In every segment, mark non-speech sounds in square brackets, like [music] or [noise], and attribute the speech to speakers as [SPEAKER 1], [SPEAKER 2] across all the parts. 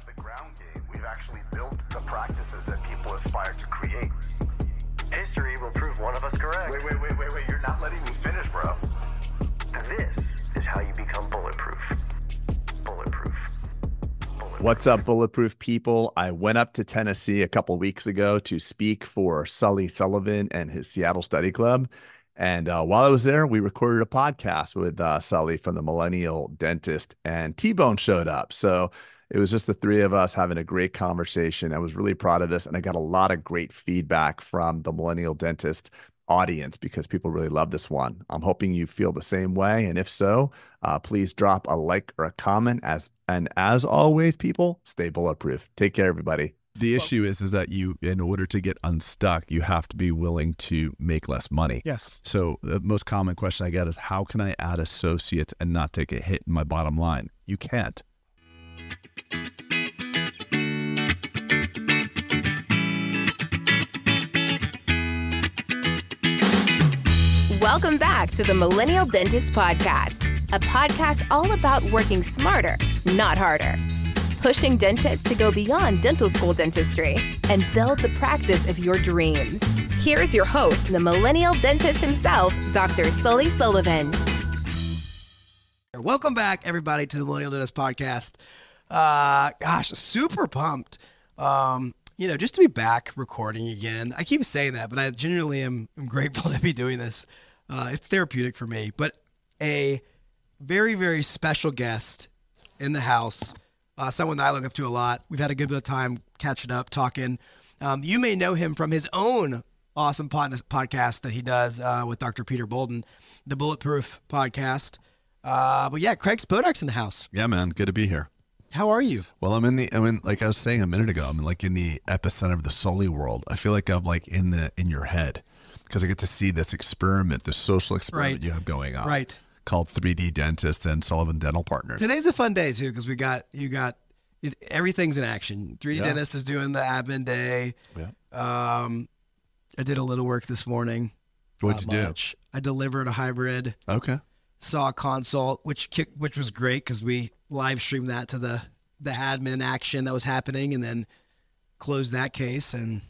[SPEAKER 1] have the ground game. We've actually built the practices that people aspire to create.
[SPEAKER 2] History will prove one of us correct.
[SPEAKER 1] Wait, wait, wait, wait, wait. You're not letting me finish, bro.
[SPEAKER 2] This is how you become bulletproof. Bulletproof. bulletproof.
[SPEAKER 3] What's up, Bulletproof people? I went up to Tennessee a couple weeks ago to speak for Sully Sullivan and his Seattle Study Club. And uh, while I was there, we recorded a podcast with uh, Sully from the Millennial Dentist, and T Bone showed up. So it was just the three of us having a great conversation. I was really proud of this, and I got a lot of great feedback from the Millennial Dentist audience because people really love this one. I'm hoping you feel the same way, and if so, uh, please drop a like or a comment. As and as always, people stay bulletproof. Take care, everybody.
[SPEAKER 4] The issue is is that you in order to get unstuck, you have to be willing to make less money.
[SPEAKER 5] Yes.
[SPEAKER 4] So the most common question I get is how can I add associates and not take a hit in my bottom line? You can't.
[SPEAKER 6] Welcome back to the Millennial Dentist Podcast, a podcast all about working smarter, not harder. Pushing dentists to go beyond dental school dentistry and build the practice of your dreams. Here is your host, the Millennial Dentist himself, Dr. Sully Sullivan.
[SPEAKER 5] Welcome back, everybody, to the Millennial Dentist Podcast. Uh, gosh, super pumped. Um, you know, just to be back recording again. I keep saying that, but I genuinely am, am grateful [laughs] to be doing this. Uh, it's therapeutic for me. But a very, very special guest in the house, uh, someone that I look up to a lot. We've had a good bit of time catching up, talking. Um, you may know him from his own awesome pod- podcast that he does uh, with Dr. Peter Bolden, the Bulletproof podcast. Uh, but yeah, Craig Spodak's in the house.
[SPEAKER 4] Yeah, man, good to be here.
[SPEAKER 5] How are you?
[SPEAKER 4] Well, I'm in the. I mean, like I was saying a minute ago, I'm like in the epicenter of the Sully world. I feel like I'm like in the in your head because I get to see this experiment, this social experiment
[SPEAKER 5] Right.
[SPEAKER 4] you have going on,
[SPEAKER 5] Right.
[SPEAKER 4] Called 3D Dentist and Sullivan Dental Partners.
[SPEAKER 5] Today's a fun day too because we got you got it, everything's in action. 3D
[SPEAKER 4] Yeah.
[SPEAKER 5] dentist is doing the admin day.
[SPEAKER 4] Yeah.
[SPEAKER 5] Um, I did a little work this morning.
[SPEAKER 4] What'd
[SPEAKER 5] Not
[SPEAKER 4] you do?
[SPEAKER 5] I delivered a hybrid.
[SPEAKER 4] Okay.
[SPEAKER 5] Saw a consult, which kick, which was great because we live streamed that to the the admin action that was happening, and then closed that case, and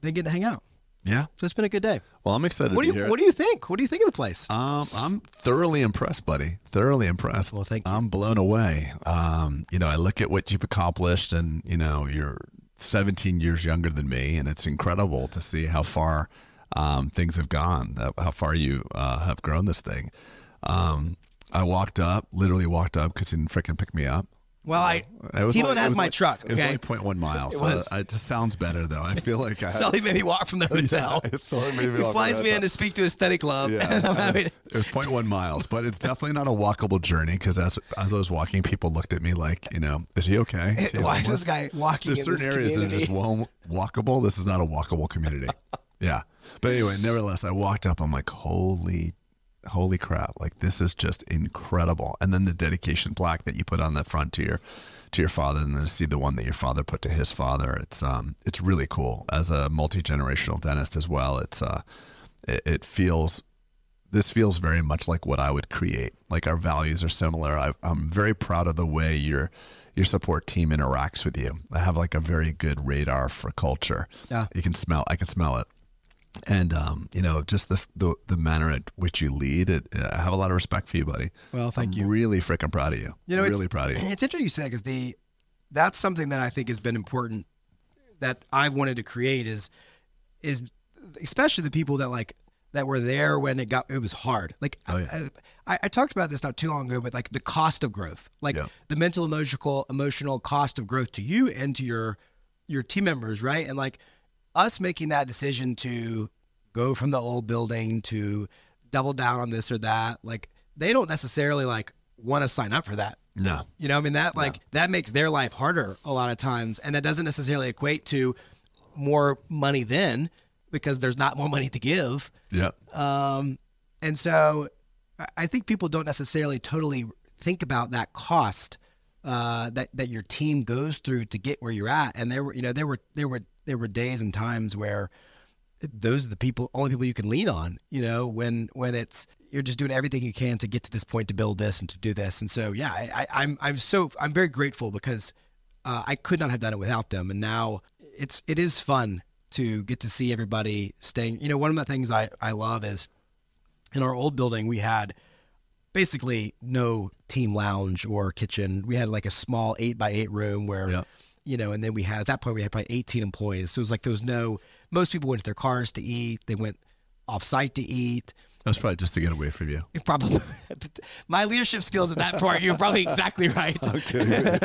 [SPEAKER 5] then get to hang out.
[SPEAKER 4] Yeah.
[SPEAKER 5] So it's been a good day.
[SPEAKER 4] Well, I'm excited
[SPEAKER 5] What do you. What do you think? What do you think of the place?
[SPEAKER 4] Um, I'm thoroughly impressed, buddy. Thoroughly impressed.
[SPEAKER 5] Well, thank you.
[SPEAKER 4] I'm blown away. Um, you know, I look at what you've accomplished, and you know, you're 17 years younger than me, and it's incredible to see how far um, things have gone. How far you uh, have grown this thing. Um, I walked up, literally walked up because he didn't freaking pick me up.
[SPEAKER 5] Well, I T-Bone
[SPEAKER 4] only-
[SPEAKER 5] has my
[SPEAKER 4] like-
[SPEAKER 5] truck.
[SPEAKER 4] It was only 0.1 miles.
[SPEAKER 5] It
[SPEAKER 4] so it just sounds better though. I feel like I. [laughs]
[SPEAKER 5] Sully made me walk from the [laughs] hotel. [laughs]
[SPEAKER 4] Yeah, Sully made me
[SPEAKER 5] he flies me in to speak to his study club.
[SPEAKER 4] Yeah.
[SPEAKER 5] and I'm to-
[SPEAKER 4] It was 0.1 miles, but it's definitely not a walkable journey because as, as I was walking, people looked at me like, you know, is he okay? Is he
[SPEAKER 5] Why is this guy walking
[SPEAKER 4] There's
[SPEAKER 5] in
[SPEAKER 4] certain
[SPEAKER 5] this
[SPEAKER 4] areas that are just
[SPEAKER 5] community?
[SPEAKER 4] well, walkable. This is not a walkable community. yeah. But anyway, nevertheless, I walked up. I'm like, holy, holy crap. Like, this is just incredible. And then the dedication plaque that you put on the front to your to your father and then to see the one that your father put to his father it's um it's really cool as a multi-generational dentist as well it's uh it, it feels this feels very much like what I would create. Like our values are similar. I, I'm very proud of the way your your support team interacts with you. I have like a very good radar for culture.
[SPEAKER 5] Yeah.
[SPEAKER 4] you can smell. I can smell it, and um, you know, just the the, the manner at which you lead. It, I have a lot of respect for you, buddy.
[SPEAKER 5] Well, thank
[SPEAKER 4] I'm
[SPEAKER 5] you.
[SPEAKER 4] Really freaking proud of you.
[SPEAKER 5] You know,
[SPEAKER 4] really proud of you.
[SPEAKER 5] It's interesting you say because the that's something that I think has been important that I've wanted to create is is especially the people that like that were there when it got it was hard. Like
[SPEAKER 4] Oh, yeah.
[SPEAKER 5] I, I, I talked about this not too long ago, but like the cost of growth, like
[SPEAKER 4] Yeah.
[SPEAKER 5] the mental, emotional, emotional cost of growth to you and to your your team members, right? And like us making that decision to go from the old building to double down on this or that, like they don't necessarily like want to sign up for that.
[SPEAKER 4] No.
[SPEAKER 5] You know, I mean that like that makes their life harder a lot of times, and that doesn't necessarily equate to more money then because there's not more money to give.
[SPEAKER 4] Yeah.
[SPEAKER 5] Um, and so I- I think people don't necessarily totally think about that cost uh, that that your team goes through to get where you're at. And there were, you know, there were there were there were days and times where those are the people, only people you can lean on. You know, when when it's you're just doing everything you can to get to this point to build this and to do this. And so, yeah, I, I, I'm I'm so I'm very grateful because uh, I could not have done it without them. And now it's it is fun to get to see everybody staying. You know, one of the things I I love is in our old building we had basically no team lounge or kitchen. We had like a small eight by eight room where. You know, and then we had at that point we had probably 18 employees. So it was like there was no. Most people went to their cars to eat. They went off site to eat.
[SPEAKER 4] That's probably just to get away from you.
[SPEAKER 5] You're probably [laughs] my leadership skills at that point. You're probably exactly right. [laughs] Okay.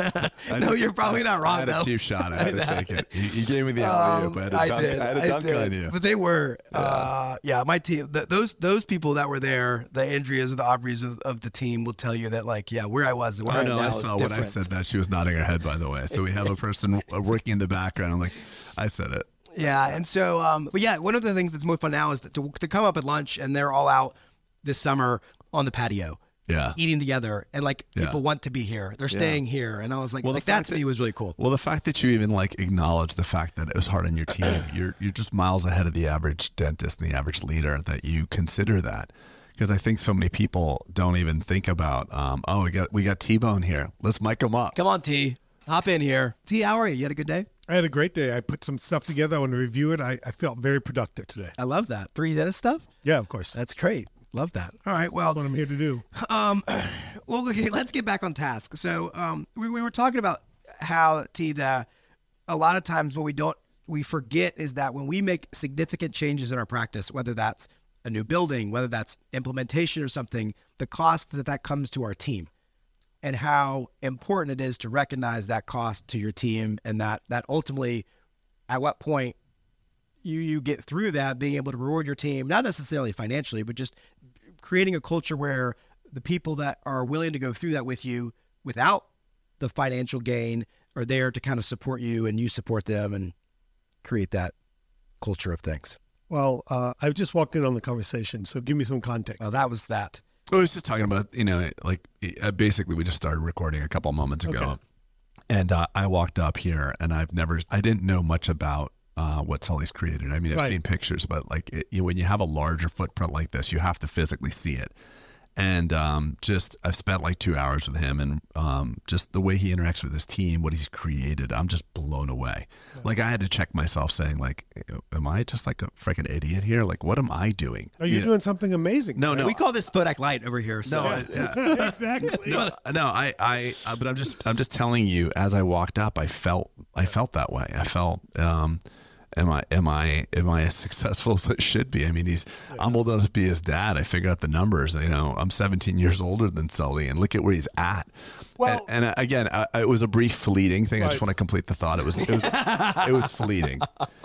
[SPEAKER 5] [laughs] no, you're probably not wrong.
[SPEAKER 4] I had a
[SPEAKER 5] though.
[SPEAKER 4] cheap shot. I had to take it. You, you gave me the alley oop. I had to
[SPEAKER 5] Um, I
[SPEAKER 4] dunk,
[SPEAKER 5] did.
[SPEAKER 4] I had to dunk
[SPEAKER 5] did.
[SPEAKER 4] on you.
[SPEAKER 5] But they were, uh, yeah, my team. Th- those those people that were there, the Andreas or the Aubreys of, of the team, will tell you that, like, yeah, where I was, and where
[SPEAKER 4] I
[SPEAKER 5] I'm
[SPEAKER 4] know.
[SPEAKER 5] now
[SPEAKER 4] I saw when I said that. She was nodding her head, by the way. So we have a person uh, working in the background. I'm like, I said it.
[SPEAKER 5] Yeah, and so, um, but yeah, one of the things that's most fun now is to, to come up at lunch, and they're all out this summer on the patio.
[SPEAKER 4] Yeah.
[SPEAKER 5] Eating together, and like
[SPEAKER 4] Yeah.
[SPEAKER 5] people want to be here. They're staying here, and I was like,
[SPEAKER 4] Well,
[SPEAKER 5] like that to
[SPEAKER 4] that-
[SPEAKER 5] me was really cool.
[SPEAKER 4] Well, the fact that you even like acknowledge the fact that it was hard on your team, [clears throat] you're you're just miles ahead of the average dentist and the average leader that you consider that. Because I think so many people don't even think about, um, oh, we got we got T Bone here. Let's mic him up.
[SPEAKER 5] Come on, T, hop in here. T, how are you? You had a good day?
[SPEAKER 7] I had a great day. I put some stuff together. I want to review it. I, I felt very productive today.
[SPEAKER 5] I love that. Three dentist stuff.
[SPEAKER 7] Yeah, of course.
[SPEAKER 5] That's great. Love that. All right. Well,
[SPEAKER 7] That's what I'm here to do.
[SPEAKER 5] Um, [clears throat] well, okay, let's get back on task. So, um, we, we were talking about how T the a lot of times what we don't we forget is that when we make significant changes in our practice, whether that's a new building, whether that's implementation or something, the cost that that comes to our team, and how important it is to recognize that cost to your team, and that that ultimately, at what point you you get through that, being able to reward your team, not necessarily financially, but just creating a culture where the people that are willing to go through that with you without the financial gain are there to kind of support you and you support them and create that culture of things.
[SPEAKER 7] Well, uh, I've just walked in on the conversation, so give me some context.
[SPEAKER 5] Well, that was that.
[SPEAKER 4] I was just talking about, you know, like uh, basically we just started recording a couple moments ago.
[SPEAKER 7] Okay.
[SPEAKER 4] And uh, I walked up here and I've never, I didn't know much about uh, what Sully's created. I mean, I've
[SPEAKER 7] Right.
[SPEAKER 4] seen pictures, but like it, you, when you have a larger footprint like this, you have to physically see it. And um, just, I've spent like two hours with him and um, just the way he interacts with his team, what he's created, I'm just blown away. Like I had to check myself saying like, am I just like a freaking idiot here? Like, what am I doing?
[SPEAKER 7] Are you
[SPEAKER 4] Yeah.
[SPEAKER 7] doing something amazing?
[SPEAKER 4] No, no.
[SPEAKER 5] We call this Spodak Light over here. So
[SPEAKER 4] No, I- yeah. [laughs] [laughs]
[SPEAKER 7] exactly.
[SPEAKER 4] no, no, I, I, uh, but I'm just, I'm just telling you. As I walked up, I felt, I felt that way. I felt, um, am I, am I, am I as [laughs] successful as I should be? I mean, he's, I'm old enough to be his dad. I figure out the numbers. You know, I'm 17 years older than Sully, and look at where he's at.
[SPEAKER 7] Well-
[SPEAKER 4] and, and uh, again, I, it was a brief, fleeting thing. I just want to complete the thought. It was, it was, it was fleeting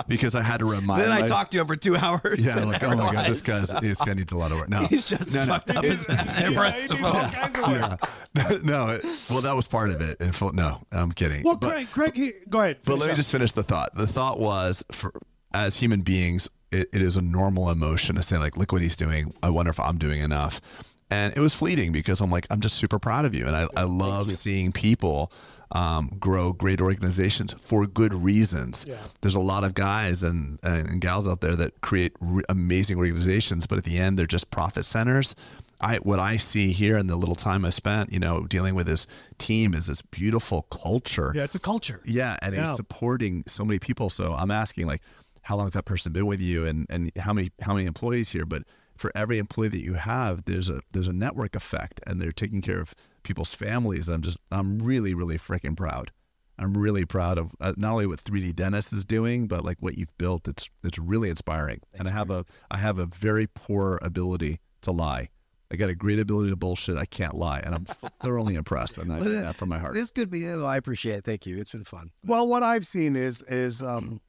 [SPEAKER 4] because I had to remind.
[SPEAKER 5] then I
[SPEAKER 4] my-
[SPEAKER 5] talked to him for two hours.
[SPEAKER 4] Yeah, like, oh my god, this guy's, this guy needs a lot of work. No,
[SPEAKER 5] He's just
[SPEAKER 4] no, no.
[SPEAKER 5] fucked up his [laughs] Everest.
[SPEAKER 7] Yeah, he needs all kinds of work.
[SPEAKER 4] no, it, well, that was part of it. And full, no, I'm kidding.
[SPEAKER 7] Well,
[SPEAKER 4] but,
[SPEAKER 7] Craig, Craig, he, go ahead.
[SPEAKER 4] but let me just finish the thought. The thought was, for as human beings, it, it is a normal emotion to say, like, look what he's doing. I wonder if I'm doing enough. And it was fleeting because I'm like, I'm just super proud of you, and I, I love seeing people um, grow great organizations for good reasons.
[SPEAKER 7] Yeah.
[SPEAKER 4] There's a lot of guys and, and gals out there that create re- amazing organizations, but at the end, they're just profit centers. I what I see here in the little time I spent, you know, dealing with this team is this beautiful culture.
[SPEAKER 7] Yeah, it's a culture.
[SPEAKER 4] Yeah, and
[SPEAKER 7] Yeah.
[SPEAKER 4] he's supporting so many people. So I'm asking like, how long has that person been with you, and and how many how many employees here? But for every employee that you have, there's a there's a network effect, and they're taking care of people's families. I'm just I'm really really freaking proud. I'm really proud of uh, not only what 3D Dentist is doing, but like what you've built. It's it's really inspiring, and I have a I have a very poor ability to lie. I got a great ability to bullshit. I can't lie, and I'm thoroughly impressed. And I say that from my heart.
[SPEAKER 5] This could be. I appreciate it. Thank you. It's been fun.
[SPEAKER 7] Well, what I've seen is is um,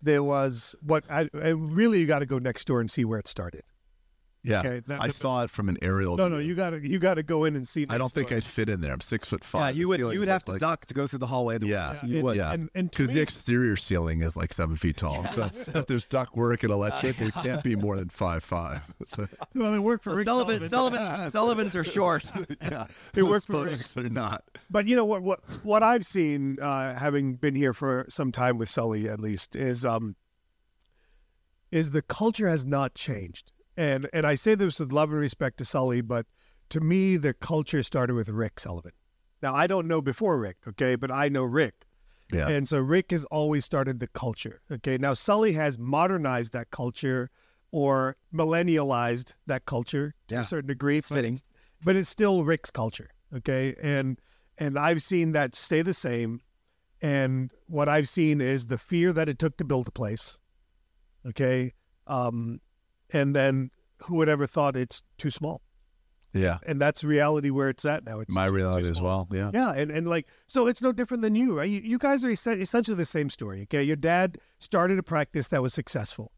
[SPEAKER 7] there was what I, I really you got to go next door and see where it started.
[SPEAKER 4] Yeah,
[SPEAKER 7] Okay, that-
[SPEAKER 4] I saw it from an aerial.
[SPEAKER 7] No,
[SPEAKER 4] view.
[SPEAKER 7] no, you got to you got to go in and see.
[SPEAKER 4] I don't think
[SPEAKER 7] door.
[SPEAKER 4] I'd fit in there. I'm six foot five.
[SPEAKER 5] Yeah, you
[SPEAKER 4] The
[SPEAKER 5] would. You would
[SPEAKER 4] look
[SPEAKER 5] have to duck to go through the hallway. To
[SPEAKER 4] Yeah,
[SPEAKER 7] Yeah,
[SPEAKER 5] You
[SPEAKER 7] and,
[SPEAKER 5] would.
[SPEAKER 4] yeah.
[SPEAKER 7] and, and
[SPEAKER 4] Because the exterior ceiling is like seven feet tall. So if there's duct work and electric, it can't be more than five five. [laughs] So,
[SPEAKER 7] well, it worked for Rick
[SPEAKER 5] Sullivan,
[SPEAKER 7] Sullivan.
[SPEAKER 5] Sullivan, [laughs] Sullivans are short. [laughs]
[SPEAKER 4] yeah,
[SPEAKER 7] It worked for
[SPEAKER 4] Spodaks are not.
[SPEAKER 7] But you know what? What what I've seen, uh, having been here for some time with Sully, at least, is um, is the culture has not changed, and and I say this with love and respect to Sully, but to me, the culture started with Rick Sullivan. Now I don't know before Rick, okay, but I know Rick,
[SPEAKER 4] Yeah.
[SPEAKER 7] And so Rick has always started the culture. Okay. Now Sully has modernized that culture or millennialized that culture to
[SPEAKER 5] Yeah.
[SPEAKER 7] a certain degree.
[SPEAKER 5] It's
[SPEAKER 7] but
[SPEAKER 5] fitting.
[SPEAKER 7] it's- But it's still Rick's culture. Okay. And and I've seen that stay the same. And what I've seen is the fear that it took to build the place. Okay. Um, and then who would ever thought it's too small?
[SPEAKER 4] Yeah.
[SPEAKER 7] And that's reality where it's at now. It's
[SPEAKER 4] My
[SPEAKER 7] too- too
[SPEAKER 4] reality as well. Yeah.
[SPEAKER 7] Yeah, and, and like so, it's no different than you, right? You, you guys are essentially the same story. Okay, your dad started a practice that was successful.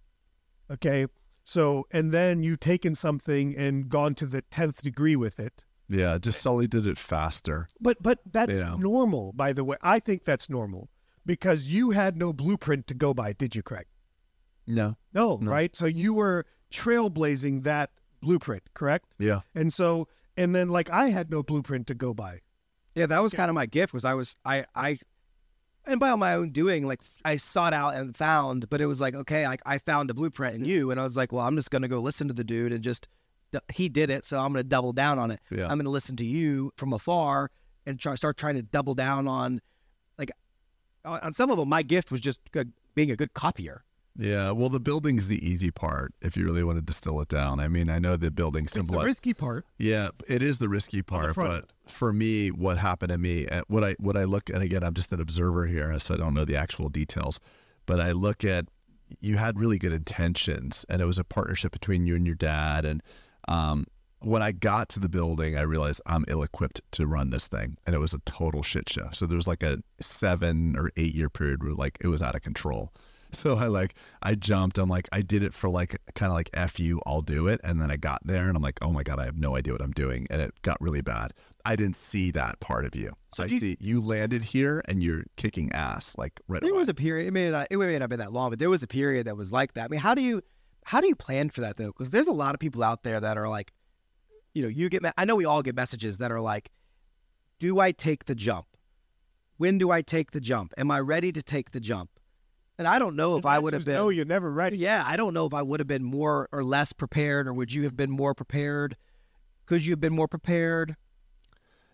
[SPEAKER 7] Okay, so and then you taken something and gone to the tenth degree with it.
[SPEAKER 4] Yeah. Just Sully did it faster.
[SPEAKER 7] But but that's
[SPEAKER 4] Yeah.
[SPEAKER 7] normal, by the way. I think that's normal because you had no blueprint to go by, did you, Craig?
[SPEAKER 4] No.
[SPEAKER 7] No,
[SPEAKER 4] No.
[SPEAKER 7] right? So you were trailblazing that blueprint, correct?
[SPEAKER 4] Yeah.
[SPEAKER 7] And so and then like I had no blueprint to go by.
[SPEAKER 5] Yeah, that was kind of my gift. Was I was I I, and by my own doing, like I sought out and found. But it was like, okay, I I found a blueprint in you, and I was like, well, I'm just gonna go listen to the dude and just he did it, so I'm gonna double down on it.
[SPEAKER 4] Yeah.
[SPEAKER 5] I'm gonna listen to you from afar and try, start trying to double down on, like, on on some of them. My gift was just good, being a good copier.
[SPEAKER 4] Yeah. Well, the building's the easy part if you really want to distill it down. I mean, I know the building
[SPEAKER 7] It's the risky part.
[SPEAKER 4] Yeah, it is the risky part.
[SPEAKER 7] front
[SPEAKER 4] But for me, what happened to me, uh, what I what I look and again, I'm just an observer here, so I don't know the actual details. But I look at you had really good intentions, and it was a partnership between you and your dad. And um, when I got to the building, I realized I'm ill-equipped to run this thing, and it was a total shit show. So there was like a seven or eight year period where like it was out of control. So I like I jumped. I'm like I did it for like kind of like f you, I'll do it. And then I got there and I'm like, oh my god, I have no idea what I'm doing, and it got really bad. I didn't see that part of you.
[SPEAKER 5] So
[SPEAKER 4] uh,
[SPEAKER 5] I you-
[SPEAKER 4] see you landed here and you're kicking ass like right.
[SPEAKER 5] There
[SPEAKER 4] away.
[SPEAKER 5] was a period. It may not. It may not have been that long, but there was a period that was like that. I mean, how do you, how do you plan for that though? Because there's a lot of people out there that are like, you know, you get. I know we all get messages that are like, "Do I take the jump? When do I take the jump? Am I ready to take the jump?" And I don't know if I would have been.
[SPEAKER 7] No, you're never ready.
[SPEAKER 5] Yeah, I don't know if I would have been more or less prepared, or would you have been more prepared? Could you have been more prepared?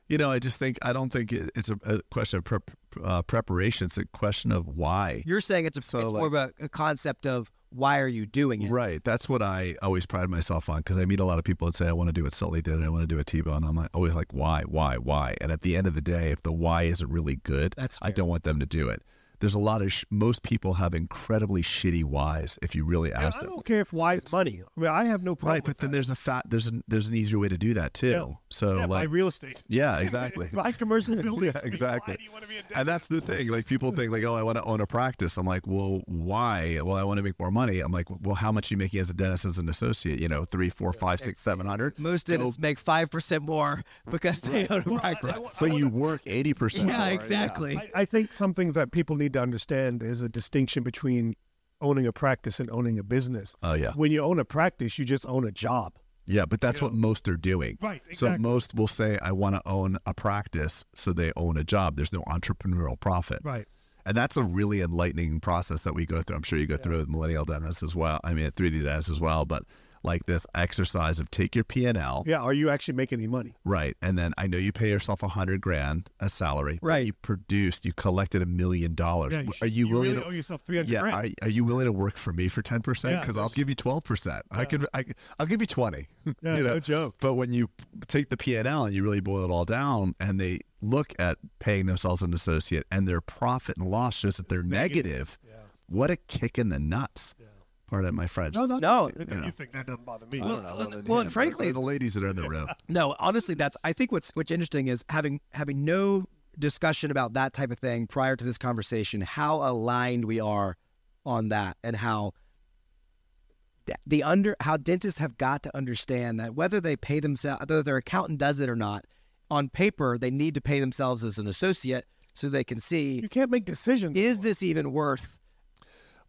[SPEAKER 4] You know, I just think I don't think it, it's a, a question of prep, uh, preparation. It's a question of why.
[SPEAKER 5] You're saying it's a,
[SPEAKER 4] So,
[SPEAKER 5] it's more of a, a concept of why are you doing it?
[SPEAKER 4] Right. That's what I always pride myself on because I meet a lot of people that say, I want to do what Sully did. I want to do what T-Bone. I'm like, always like, why, why, why? And at the end of the day, if the why isn't really good,
[SPEAKER 5] That's
[SPEAKER 4] I don't want them to do it. There's a lot of, sh- most people have incredibly shitty whys if you really ask
[SPEAKER 7] I
[SPEAKER 4] them.
[SPEAKER 7] I don't care if why it's money. I mean, I have no problem.
[SPEAKER 4] Right. But
[SPEAKER 7] with
[SPEAKER 4] then
[SPEAKER 7] that.
[SPEAKER 4] there's a fat, there's an, there's an easier way to do that too.
[SPEAKER 7] Yeah.
[SPEAKER 4] So
[SPEAKER 7] yeah, buy
[SPEAKER 4] like,
[SPEAKER 7] real estate. [laughs]
[SPEAKER 4] yeah, [laughs] exactly.
[SPEAKER 7] buy commercial [laughs] buildings.
[SPEAKER 4] Yeah, exactly.
[SPEAKER 7] Why do you want to be a?
[SPEAKER 4] And that's the thing. Like people think like, oh, I want to own a practice. I'm like, well, why? Well, I want to make more money. I'm like, well, how much are you making as a dentist as an associate? You know, three, four, five, six, seven hundred.
[SPEAKER 5] Most dentists make five percent more because they own a practice.
[SPEAKER 4] So you work eighty percent.
[SPEAKER 5] Yeah, exactly.
[SPEAKER 7] I, I think something that people need to understand is a distinction between owning a practice and owning a business.
[SPEAKER 4] Oh yeah,
[SPEAKER 7] When you own a practice, you just own a job.
[SPEAKER 4] yeah. But that's what most are doing.
[SPEAKER 7] Right,
[SPEAKER 4] So most will say, I want to own a practice, so they own a job. There's no entrepreneurial profit.
[SPEAKER 7] Right.
[SPEAKER 4] And that's a really enlightening process that we go through. I'm sure you go through with millennial dentists as well. I mean, at 3D dentists as well. But like this exercise of take your P and L,
[SPEAKER 7] Yeah. Are you actually making any money?
[SPEAKER 4] right, and then I know you pay yourself a hundred grand a salary.
[SPEAKER 5] Right.
[SPEAKER 4] You produced, you collected a million dollars.
[SPEAKER 7] Yeah,
[SPEAKER 4] Are you, willing
[SPEAKER 7] really
[SPEAKER 4] to?
[SPEAKER 7] owe yourself three hundred
[SPEAKER 4] yeah,
[SPEAKER 7] grand?
[SPEAKER 4] are, are you willing to work for me for ten percent?
[SPEAKER 7] Yeah,
[SPEAKER 4] Because I'll give you twelve percent. I can, I, I'll give you twenty. [laughs]
[SPEAKER 7] Yeah,
[SPEAKER 4] you know?
[SPEAKER 7] no joke.
[SPEAKER 4] But when you take the P and L and you really boil it all down, and they look at paying themselves an associate, and their profit and loss shows that they're negative. What a kick in the nuts! Pardon my friends.
[SPEAKER 7] No, no,
[SPEAKER 5] No.
[SPEAKER 7] You,
[SPEAKER 4] You know.
[SPEAKER 7] think that doesn't bother me?
[SPEAKER 4] I don't know. Well, then,
[SPEAKER 5] well, and frankly-
[SPEAKER 4] the ladies that are in the room. [laughs]
[SPEAKER 5] No, honestly, that's. I think what's what's interesting is having having no discussion about that type of thing prior to this conversation. How aligned we are on that, and how the under how dentists have got to understand that whether they pay themselves, whether their accountant does it or not, on paper they need to pay themselves as an associate so they can see
[SPEAKER 7] You can't make decisions.
[SPEAKER 5] is this even worth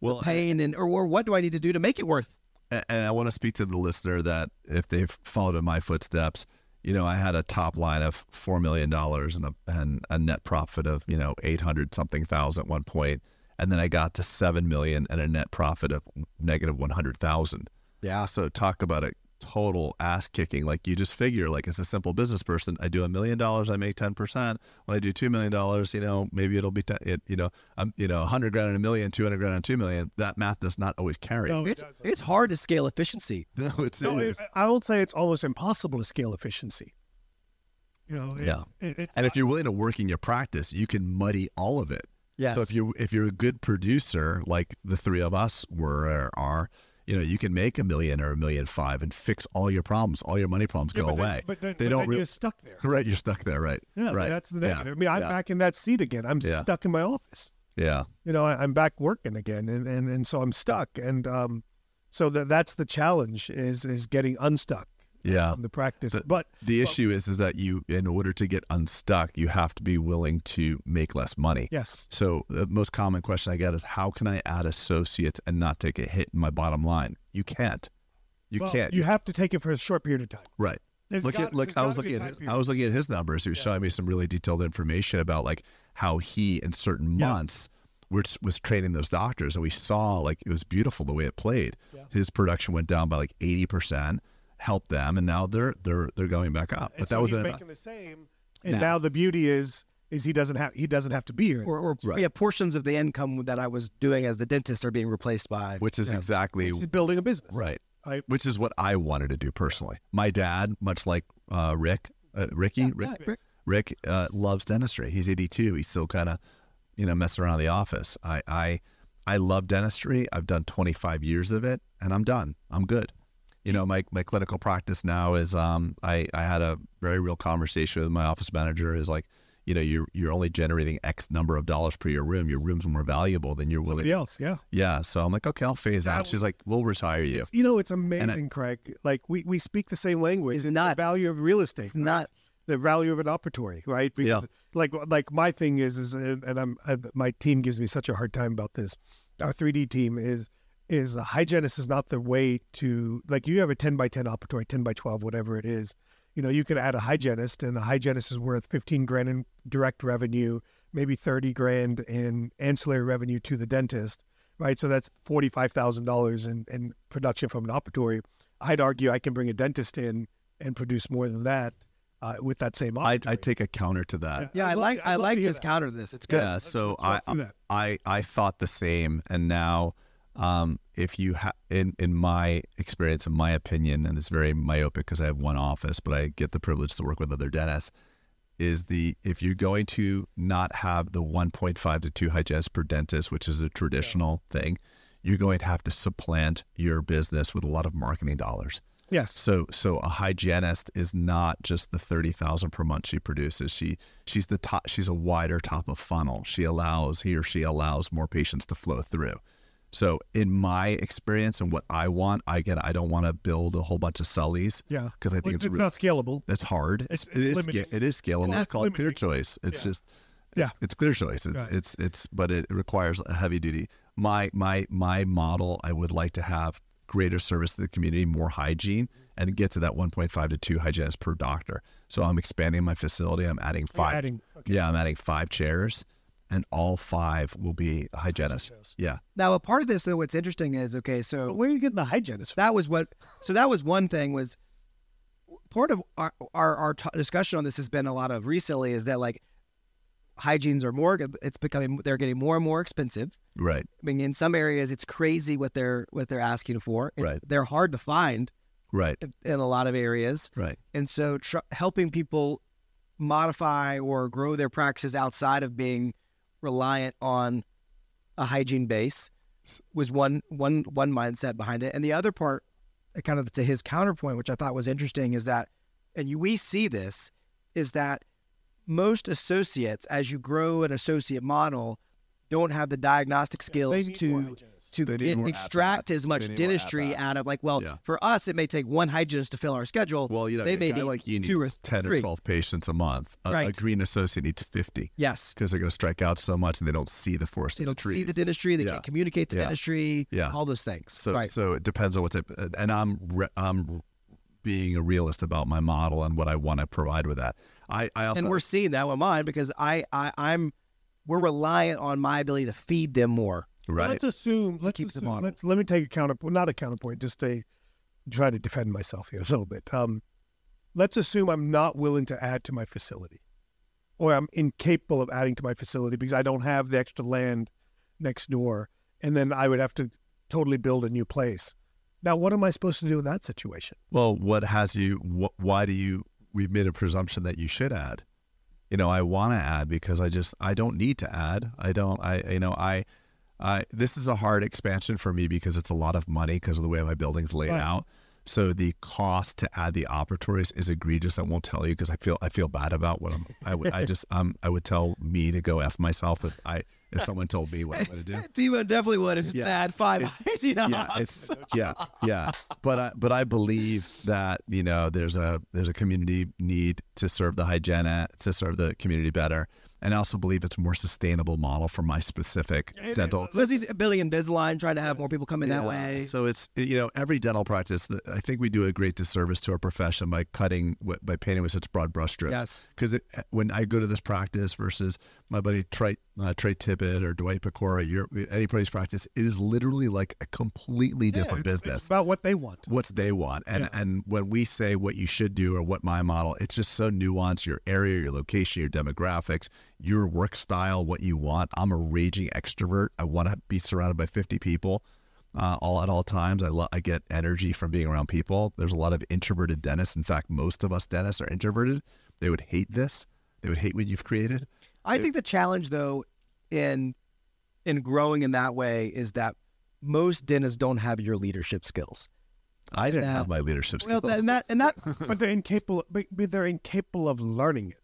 [SPEAKER 4] Well,
[SPEAKER 5] paying, and or, or what do I need to do to make it worth?
[SPEAKER 4] And I want to speak to the listener that if they've followed in my footsteps, you know, I had a top line of four million dollars and a and a net profit of you know eight hundred something thousand at one point, and then I got to seven million and a net profit of negative one hundred thousand.
[SPEAKER 5] Yeah.
[SPEAKER 4] So talk about a total ass kicking. Like you just figure, like as a simple business person, I do a million dollars, I make ten percent. When I do two million dollars, you know, maybe it'll be, 10, it, you know, I'm, you know, a hundred grand and a million, two hundred grand and two million. That math does not always carry.
[SPEAKER 7] No, it
[SPEAKER 5] It's
[SPEAKER 7] doesn't.
[SPEAKER 5] it's hard to scale efficiency.
[SPEAKER 4] No, it's, [laughs]
[SPEAKER 7] No,
[SPEAKER 4] it
[SPEAKER 7] it-
[SPEAKER 4] is.
[SPEAKER 7] I would say it's almost impossible to scale efficiency. You know, it-
[SPEAKER 4] Yeah.
[SPEAKER 7] it- it's-
[SPEAKER 4] And if you're willing to work in your practice, you can muddy all of it.
[SPEAKER 5] Yes.
[SPEAKER 4] So if you if you're a good producer, like the three of us were or are, you know, you can make a million or a million five and fix all your problems. All your money problems
[SPEAKER 7] Yeah,
[SPEAKER 4] go
[SPEAKER 7] but then-
[SPEAKER 4] away.
[SPEAKER 7] but then,
[SPEAKER 4] they
[SPEAKER 7] but
[SPEAKER 4] don't
[SPEAKER 7] then
[SPEAKER 4] rea-
[SPEAKER 7] you're stuck there. [laughs]
[SPEAKER 4] Right, you're stuck there. Right.
[SPEAKER 7] Yeah,
[SPEAKER 4] right.
[SPEAKER 7] that's the
[SPEAKER 4] Yeah.
[SPEAKER 7] I mean, I'm
[SPEAKER 4] yeah.
[SPEAKER 7] back in that seat again. I'm stuck in my office.
[SPEAKER 4] Yeah.
[SPEAKER 7] You know, I, I'm back working again, and, and, and so I'm stuck. And um, so that that's the challenge is is getting unstuck
[SPEAKER 4] Yeah.
[SPEAKER 7] from the practice.
[SPEAKER 4] The-
[SPEAKER 7] but
[SPEAKER 4] The issue is is that you, in order to get unstuck, you have to be willing to make less money.
[SPEAKER 7] yes,
[SPEAKER 4] So the most common question I get is, how can I add associates and not take a hit in my bottom line? You can't. You
[SPEAKER 7] Well,
[SPEAKER 4] can't.
[SPEAKER 7] You have to take it for a short period of time.
[SPEAKER 4] Right.
[SPEAKER 7] There's
[SPEAKER 4] look
[SPEAKER 7] got-
[SPEAKER 4] at look. I was looking at his, I was looking at his numbers. He was showing me some really detailed information about like how he in certain
[SPEAKER 7] Yeah.
[SPEAKER 4] months was was training those doctors, and we saw like it was beautiful the way it played.
[SPEAKER 7] Yeah.
[SPEAKER 4] His production went down by like eighty percent, helped them, and now they're they're they're going back up.
[SPEAKER 7] And
[SPEAKER 4] But
[SPEAKER 7] so
[SPEAKER 4] that was
[SPEAKER 7] he's
[SPEAKER 4] a,
[SPEAKER 7] making the same. And
[SPEAKER 5] Now-
[SPEAKER 7] now. the beauty is is he doesn't have he doesn't have to be here.
[SPEAKER 5] or, or
[SPEAKER 4] Right.
[SPEAKER 5] yeah, portions of the income that I was doing as the dentist are being replaced by.
[SPEAKER 4] which is
[SPEAKER 5] yeah.
[SPEAKER 4] exactly
[SPEAKER 7] He's building a business.
[SPEAKER 4] right.
[SPEAKER 7] Right.
[SPEAKER 4] Which is what I wanted to do personally. My dad, much like uh, Rick, uh, Ricky, Rick,
[SPEAKER 5] Yeah, Rick.
[SPEAKER 4] Rick uh, loves dentistry. He's 82. He's still kind of, you know, messing around the office. I, I, I love dentistry. I've done 25 years of it, and I'm done. I'm good. You know, my, my clinical practice now is um, I, I had a very real conversation with my office manager. Is like, you know, you're you're only generating X number of dollars per your room. Your room's more valuable than you're willing.
[SPEAKER 7] Somebody else. Yeah.
[SPEAKER 4] Yeah. So I'm like, okay, I'll phase
[SPEAKER 7] That
[SPEAKER 4] out. She's like, we'll retire you.
[SPEAKER 7] You know, it's
[SPEAKER 4] I-
[SPEAKER 7] amazing, Craig. Like we, we speak the same language.
[SPEAKER 5] It's
[SPEAKER 7] It's
[SPEAKER 5] nuts.
[SPEAKER 7] the value of real estate.
[SPEAKER 5] It's nuts.
[SPEAKER 7] The value of an operatory, right?
[SPEAKER 4] Yeah.
[SPEAKER 7] Like like my thing is is and and I'm I, my team gives me such a hard time about this. Our 3D team is is a hygienist is not the way to like you have a 10 by 10 operatory, 10 by 12, whatever it is. You know, you could add a hygienist, and a hygienist is worth 15 grand in direct revenue, maybe 30 grand in ancillary revenue to the dentist, right? So that's $45,000 in, in production from an operatory. I'd argue I can bring a dentist in and produce more than that uh, with that same
[SPEAKER 4] I
[SPEAKER 7] operatory.
[SPEAKER 4] I take a counter to that.
[SPEAKER 5] Yeah,
[SPEAKER 7] I'd
[SPEAKER 5] I like
[SPEAKER 7] I'd
[SPEAKER 5] I
[SPEAKER 7] love to
[SPEAKER 5] his
[SPEAKER 7] that.
[SPEAKER 5] counter to this. It's good.
[SPEAKER 4] Yeah, so
[SPEAKER 7] let's
[SPEAKER 4] I,
[SPEAKER 7] walk through.
[SPEAKER 4] I I thought the same, and now, um, if you ha- in in my experience, in my opinion, and it's very myopic because I have one office, but I get the privilege to work with other dentists. Is the if you're going to not have the 1.5 to 2 hygienists per dentist, which is a traditional thing, you're going to have to supplant your business with a lot of marketing dollars.
[SPEAKER 7] yes.
[SPEAKER 4] So so a hygienist is not just the thirty thousand per month she produces. She she's the top she's a wider top of funnel. She allows he or she allows more patients to flow through. So in my experience and what I want, I get I don't want to build a whole bunch of sullies.
[SPEAKER 7] Yeah.
[SPEAKER 4] Because I think
[SPEAKER 7] Well,
[SPEAKER 4] it's,
[SPEAKER 7] it's
[SPEAKER 4] re-
[SPEAKER 7] not scalable.
[SPEAKER 4] it's hard.
[SPEAKER 7] It's-
[SPEAKER 4] It
[SPEAKER 7] it's
[SPEAKER 4] sca- it is scalable.
[SPEAKER 7] That's
[SPEAKER 4] It's called ClearChoice. It's
[SPEAKER 7] Yeah.
[SPEAKER 4] just
[SPEAKER 7] Yeah.
[SPEAKER 4] it's, it's ClearChoice. It's
[SPEAKER 7] Right.
[SPEAKER 4] it's it's but it requires a heavy duty. My my my model I would like to have greater service to the community, more hygiene, and get to that 1.5 to 2 hygienists per doctor. So I'm expanding my facility. I'm adding
[SPEAKER 7] oh,
[SPEAKER 4] five.
[SPEAKER 7] adding- okay.
[SPEAKER 4] Yeah, I'm adding five chairs, and all five will be hygienists.
[SPEAKER 7] chairs.
[SPEAKER 4] Yeah,
[SPEAKER 5] Now, a part of this though, what's interesting is okay. So
[SPEAKER 7] But where are you getting the hygienist? from?
[SPEAKER 5] that was what so that was one thing was part of our our, our t- discussion on this has been a lot of recently is that like hygienes are more it's becoming they're getting more and more expensive
[SPEAKER 4] right,
[SPEAKER 5] i mean in some areas it's crazy what they're what they're asking for It-
[SPEAKER 4] Right.
[SPEAKER 5] they're hard to find
[SPEAKER 4] right,
[SPEAKER 5] in, in a lot of areas
[SPEAKER 4] right.
[SPEAKER 5] and so tr- helping people modify or grow their practices outside of being reliant on a hygiene base was one one one mindset behind it. And the other part, uh, kind of to his counterpoint, which I thought was interesting, is that, and you, we see this, is that most associates, as you grow an associate model, don't have the diagnostic skills
[SPEAKER 7] need
[SPEAKER 5] to to get, extract as much
[SPEAKER 4] They need more
[SPEAKER 5] dentistry out of like well
[SPEAKER 4] Yeah.
[SPEAKER 5] for us it may take one hygienist to fill our schedule
[SPEAKER 4] Well, you know,
[SPEAKER 5] they may
[SPEAKER 4] guy
[SPEAKER 5] need
[SPEAKER 4] like you need
[SPEAKER 5] two or
[SPEAKER 4] needs 10 or 12 patients a month. A, a green associate needs 50
[SPEAKER 5] yes
[SPEAKER 4] because they're going to strike out so much and they don't see the forest
[SPEAKER 5] they
[SPEAKER 4] of the
[SPEAKER 5] don't
[SPEAKER 4] trees.
[SPEAKER 5] see the dentistry they
[SPEAKER 4] Yeah.
[SPEAKER 5] can't communicate the
[SPEAKER 4] Yeah.
[SPEAKER 5] dentistry
[SPEAKER 4] Yeah.
[SPEAKER 5] all those things
[SPEAKER 4] So,
[SPEAKER 5] right
[SPEAKER 4] so it depends on what type. And I'm re- I'm being a realist about my model and what I want to provide with that. I, I also
[SPEAKER 5] and we're seeing that with mine because I, I i'm we're reliant on my ability to feed them more
[SPEAKER 4] right.
[SPEAKER 7] Let's assume. Let's
[SPEAKER 5] keep the
[SPEAKER 7] assume,
[SPEAKER 5] model.
[SPEAKER 7] let's let me take a counterpoint. Not a counterpoint. Just a try to defend myself here a little bit. Um, let's assume I'm not willing to add to my facility, or I'm incapable of adding to my facility because I don't have the extra land next door, and then I would have to totally build a new place. Now, what am I supposed to do in that situation?
[SPEAKER 4] Well, what has you? Wh- why do you? We've made a presumption that you should add. You know, I want to add because I just I don't need to add. I don't. I you know I. I this is a hard expansion for me because it's a lot of money because of the way my building's laid
[SPEAKER 7] Right.
[SPEAKER 4] out. So the cost to add the operatories is egregious. I won't tell you because I feel I feel bad about what I'm. I would I [laughs] just um I would tell me to go f myself if I if someone told me what I'm going to do. [laughs]
[SPEAKER 5] Timo definitely would if it's
[SPEAKER 4] Yeah.
[SPEAKER 5] had five know? [laughs]
[SPEAKER 4] yeah, it's yeah, yeah. But I but I believe that you know there's a there's a community need to serve the hygiene to serve the community better, and I also believe it's a more sustainable model for my specific dental.
[SPEAKER 5] Lizzie's building Invisalign, trying to have more people come in that way.
[SPEAKER 4] So it's you know every dental practice. I think we do a great disservice to our profession by cutting by painting with such broad brushstrokes.
[SPEAKER 5] Yes.
[SPEAKER 4] Because when I go to this practice versus my buddy Trey uh, Trey Tippett or Dwight Pecora, your anybody's practice, it is literally like a completely different
[SPEAKER 7] it's,
[SPEAKER 4] business
[SPEAKER 7] It's about what they want.
[SPEAKER 4] what they want. And
[SPEAKER 7] Yeah.
[SPEAKER 4] and when we say what you should do or what my model, it's just so nuanced. Your area, your location, your demographics, your work style, what you want. I'm a raging extrovert. I want to be surrounded by 50 people. Uh, all at all times, I lo- I get energy from being around people. There's a lot of introverted dentists. In fact, most of us dentists are introverted. They would hate this. They would hate what you've created.
[SPEAKER 5] I think the challenge though in in growing in that way is that most dentists don't have your leadership skills.
[SPEAKER 4] I didn't
[SPEAKER 5] That-
[SPEAKER 4] have my leadership
[SPEAKER 5] Well,
[SPEAKER 4] skills.
[SPEAKER 5] and that and that [laughs]
[SPEAKER 7] but they're incapable. But, but they're incapable of learning it.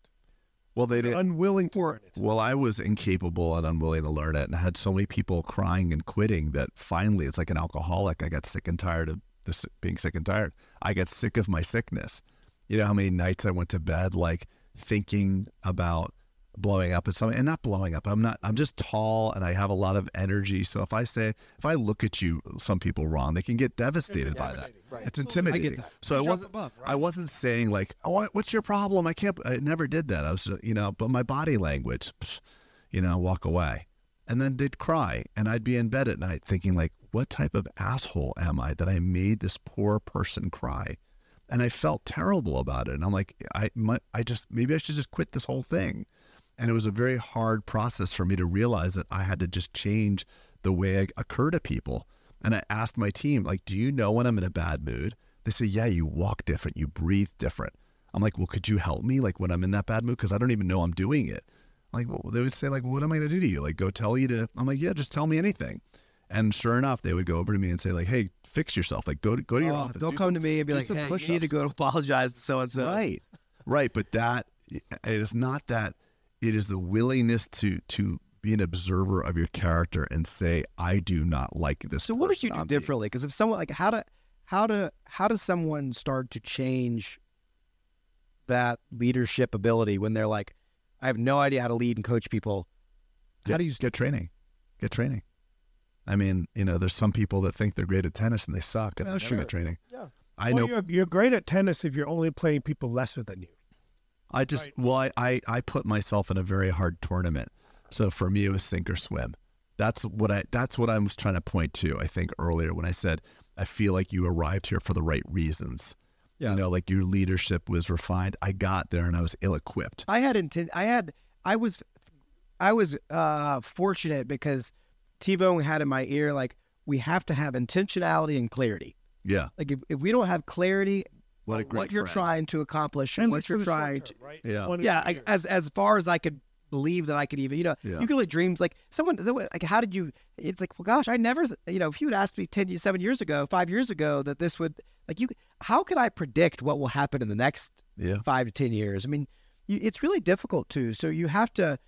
[SPEAKER 4] Well, they didn't.
[SPEAKER 7] unwilling to learn it.
[SPEAKER 4] Well, I was incapable and unwilling to learn it, and I had so many people crying and quitting that finally, it's like an alcoholic. I got sick and tired of this being sick and tired. I got sick of my sickness. You know how many nights I went to bed like thinking about blowing up at something, and not blowing up. I'm not. I'm just tall and I have a lot of energy. So if I say, if I look at you, some people wrong, they can get devastated by that.
[SPEAKER 7] right.
[SPEAKER 4] It's intimidating.
[SPEAKER 5] that.
[SPEAKER 4] So I wasn't.
[SPEAKER 7] above, right?
[SPEAKER 4] I wasn't saying like, "Oh, what's your problem?" I can't. I never did that. I was, you know, but my body language, psh, you know, walk away, and then they'd cry, and I'd be in bed at night thinking like, "What type of asshole am I that I made this poor person cry?" And I felt terrible about it. And I'm like, I, my, I just maybe I should just quit this whole thing. And it was a very hard process for me to realize that I had to just change the way I occur to people. And I asked my team, like, do you know when I'm in a bad mood? They say, yeah, you walk different, you breathe different. I'm like, well, could you help me, like, when I'm in that bad mood? Because I don't even know I'm doing it. Like, well, they would say, like, what am I going to do to you? Like, go tell you to. I'm like, yeah, just tell me anything. And sure enough, they would go over to me and say, like, hey, fix yourself. Like, go to go to your
[SPEAKER 5] Oh,
[SPEAKER 4] office.
[SPEAKER 5] don't
[SPEAKER 4] do
[SPEAKER 5] come
[SPEAKER 4] some-
[SPEAKER 5] to me and be like, hey, you need to go to [laughs] apologize to so and so.
[SPEAKER 4] Right. Right. But that it is not that it is the willingness to to be an observer of your character and say, I do not like this.
[SPEAKER 5] So what did you do differently? Because if someone like how to how to how does someone start to change that leadership ability when they're like, I have no idea how to lead and coach people. How
[SPEAKER 4] Get,
[SPEAKER 5] do you
[SPEAKER 4] get training? Get training. I mean, you know, there's some people that think they're great at tennis and they suck and
[SPEAKER 5] Well,
[SPEAKER 4] they
[SPEAKER 5] sure.
[SPEAKER 4] get training.
[SPEAKER 5] Yeah.
[SPEAKER 4] I
[SPEAKER 7] well,
[SPEAKER 4] know.
[SPEAKER 7] you're, you're great at tennis if you're only playing people lesser than you.
[SPEAKER 4] I just well, I, I I put myself in a very hard tournament. So for me, it was sink or swim. That's what I that's what I was trying to point to. I think earlier when I said I feel like you arrived here for the right reasons.
[SPEAKER 5] Yeah.
[SPEAKER 4] You know, like your leadership was refined. I got there and I was ill equipped.
[SPEAKER 5] I had intent. I had. I was. I was uh, fortunate because T-Bone had in my ear like we have to have intentionality and clarity.
[SPEAKER 4] Yeah.
[SPEAKER 5] Like if, if we don't have clarity,
[SPEAKER 4] What a great
[SPEAKER 5] what you're
[SPEAKER 4] friend.
[SPEAKER 5] trying to accomplish and
[SPEAKER 7] And
[SPEAKER 5] what you're
[SPEAKER 7] the short
[SPEAKER 5] trying
[SPEAKER 7] term,
[SPEAKER 5] to.
[SPEAKER 7] right?
[SPEAKER 4] Yeah.
[SPEAKER 5] Yeah, I, as as far as I could believe that I could even, you know,
[SPEAKER 4] Yeah.
[SPEAKER 5] you can like dreams like someone someone- like how did you? It's like well, gosh, I never, you know, if you had asked me ten years, seven years ago, five years ago that this would like you, how could I predict what will happen in the next
[SPEAKER 4] Yeah.
[SPEAKER 5] five to ten years? I mean, you, it's really difficult to. So you have to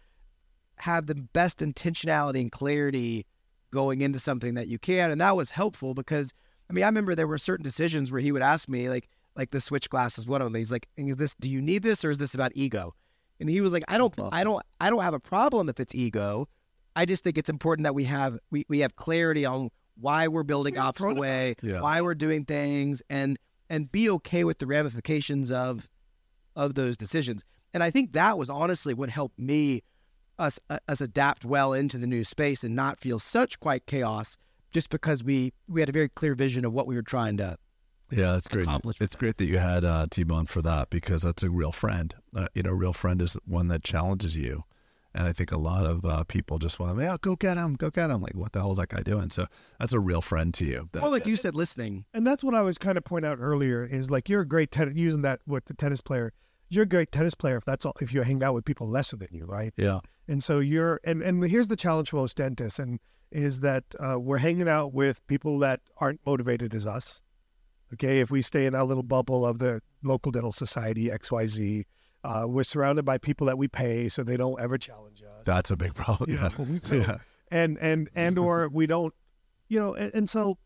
[SPEAKER 5] have the best intentionality and clarity going into something that you can, and that was helpful because I mean, I remember there were certain decisions where he would ask me like, like the switch glass was one of them. He's like, "Is this? Do you need this, or is this about ego?" And he was like, "I don't, I don't, I don't have a problem if it's ego. I just think it's important that we have we, we have clarity on why we're building
[SPEAKER 7] Yeah,
[SPEAKER 5] ops the way,
[SPEAKER 4] Yeah.
[SPEAKER 5] why we're doing things, and and be okay with the ramifications of of those decisions. And I think that was honestly what helped me us uh, us adapt well into the new space and not feel such quite chaos just because we we had a very clear vision of what we were trying to
[SPEAKER 4] Yeah, that's great.
[SPEAKER 8] accomplish with
[SPEAKER 4] It's great that you had uh, T-Bone for that because that's a real friend. Uh, you know, a real friend is one that challenges you. And I think a lot of uh, people just want to, yeah, go get him, go get him. Like, what the hell is that guy doing? So that's a real friend to you. That-
[SPEAKER 8] Or like you said, listening.
[SPEAKER 7] And that's what I was kind of point out earlier is like you're a great tennis using that with the tennis player. You're a great tennis player if that's all if you hang out with people lesser than you, right?
[SPEAKER 4] yeah.
[SPEAKER 7] And so you're and and here's the challenge for most dentists and is that uh, we're hanging out with people that aren't motivated as us. Okay, if we stay in our little bubble of the local dental society XYZ, uh, we're surrounded by people that we pay so they don't ever challenge us.
[SPEAKER 4] That's a big problem.
[SPEAKER 7] You
[SPEAKER 4] Yeah.
[SPEAKER 7] know, so-
[SPEAKER 4] yeah.
[SPEAKER 7] and and and or we don't you know and, and so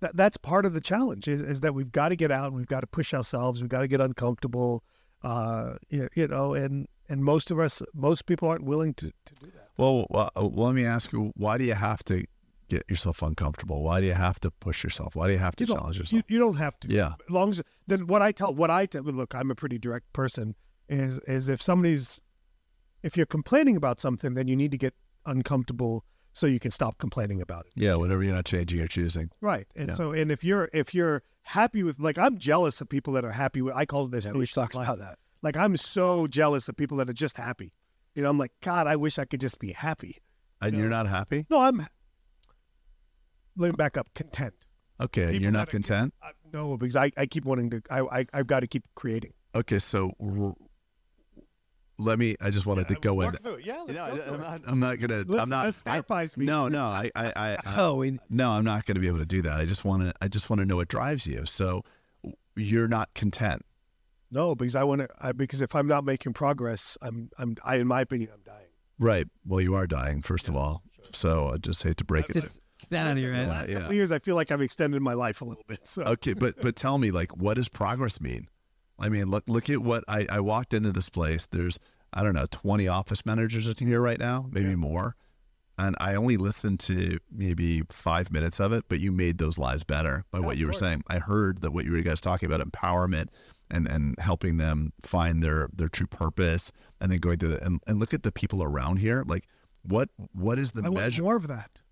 [SPEAKER 7] that that's part of the challenge is, is that we've got to get out and we've got to push ourselves we've got to get uncomfortable uh you, you know and and most of us most people aren't willing to, to do that
[SPEAKER 4] Well, well, uh, let me ask you, why do you have to get yourself uncomfortable? Why do you have to push yourself? Why do you have to
[SPEAKER 7] you
[SPEAKER 4] challenge yourself?
[SPEAKER 7] you don't have to
[SPEAKER 4] Yeah.
[SPEAKER 7] as long as then what i tell what i tell look i'm a pretty direct person is is if somebody's if you're complaining about something then you need to get uncomfortable so you can stop complaining about it
[SPEAKER 4] yeah, whatever you're not changing or choosing.
[SPEAKER 7] Right. And
[SPEAKER 4] Yeah.
[SPEAKER 7] so and if you're if you're happy with like I'm jealous of people that are happy with I call it this
[SPEAKER 8] Yeah, we talked
[SPEAKER 7] life.
[SPEAKER 8] about that.
[SPEAKER 7] Like I'm so jealous of people that are just happy. You know, I'm like, God, I wish I could just be happy.
[SPEAKER 4] And
[SPEAKER 7] No.
[SPEAKER 4] you're not happy?
[SPEAKER 7] No, I'm let me back up, content.
[SPEAKER 4] Okay,
[SPEAKER 7] People
[SPEAKER 4] you're not
[SPEAKER 7] that are-
[SPEAKER 4] content?
[SPEAKER 7] No, because I, I keep wanting to I, I I've got to keep creating.
[SPEAKER 4] Okay, so r- let me. I just wanted to go in.
[SPEAKER 7] Through. Yeah, let's
[SPEAKER 4] No,
[SPEAKER 7] go
[SPEAKER 4] I, I'm, not. I'm not gonna.
[SPEAKER 7] Let's-
[SPEAKER 4] I'm not.
[SPEAKER 7] let's
[SPEAKER 4] I-
[SPEAKER 7] me.
[SPEAKER 4] No, [laughs] no. I. I. I, I
[SPEAKER 8] Oh, we,
[SPEAKER 4] no, I'm not going to be able to do that. I just want to. I just want to know what drives you. So, you're not content.
[SPEAKER 7] No, because I want to I, because if I'm not making progress, I'm I'm I in my opinion I'm dying.
[SPEAKER 4] Right. Well, you are dying, first of all. So I just hate to break it.
[SPEAKER 8] just that out of your head.
[SPEAKER 4] Yeah,
[SPEAKER 7] Last
[SPEAKER 4] yeah.
[SPEAKER 7] couple of years I feel like I've extended my life a little bit. So
[SPEAKER 4] Okay, but but tell me, like, what does progress mean? I mean, look look at what I I walked into this place. There's I don't know, 20 office managers in here right now, maybe more. And I only listened to maybe five minutes of it, but you made those lives better by
[SPEAKER 7] Yeah,
[SPEAKER 4] what you were
[SPEAKER 7] course.
[SPEAKER 4] saying. I heard that what you were guys talking about empowerment and and helping them find their their true purpose, and then going through the and, and look at the people around here. Like, what what is the
[SPEAKER 7] I want
[SPEAKER 4] measure?
[SPEAKER 7] more of that.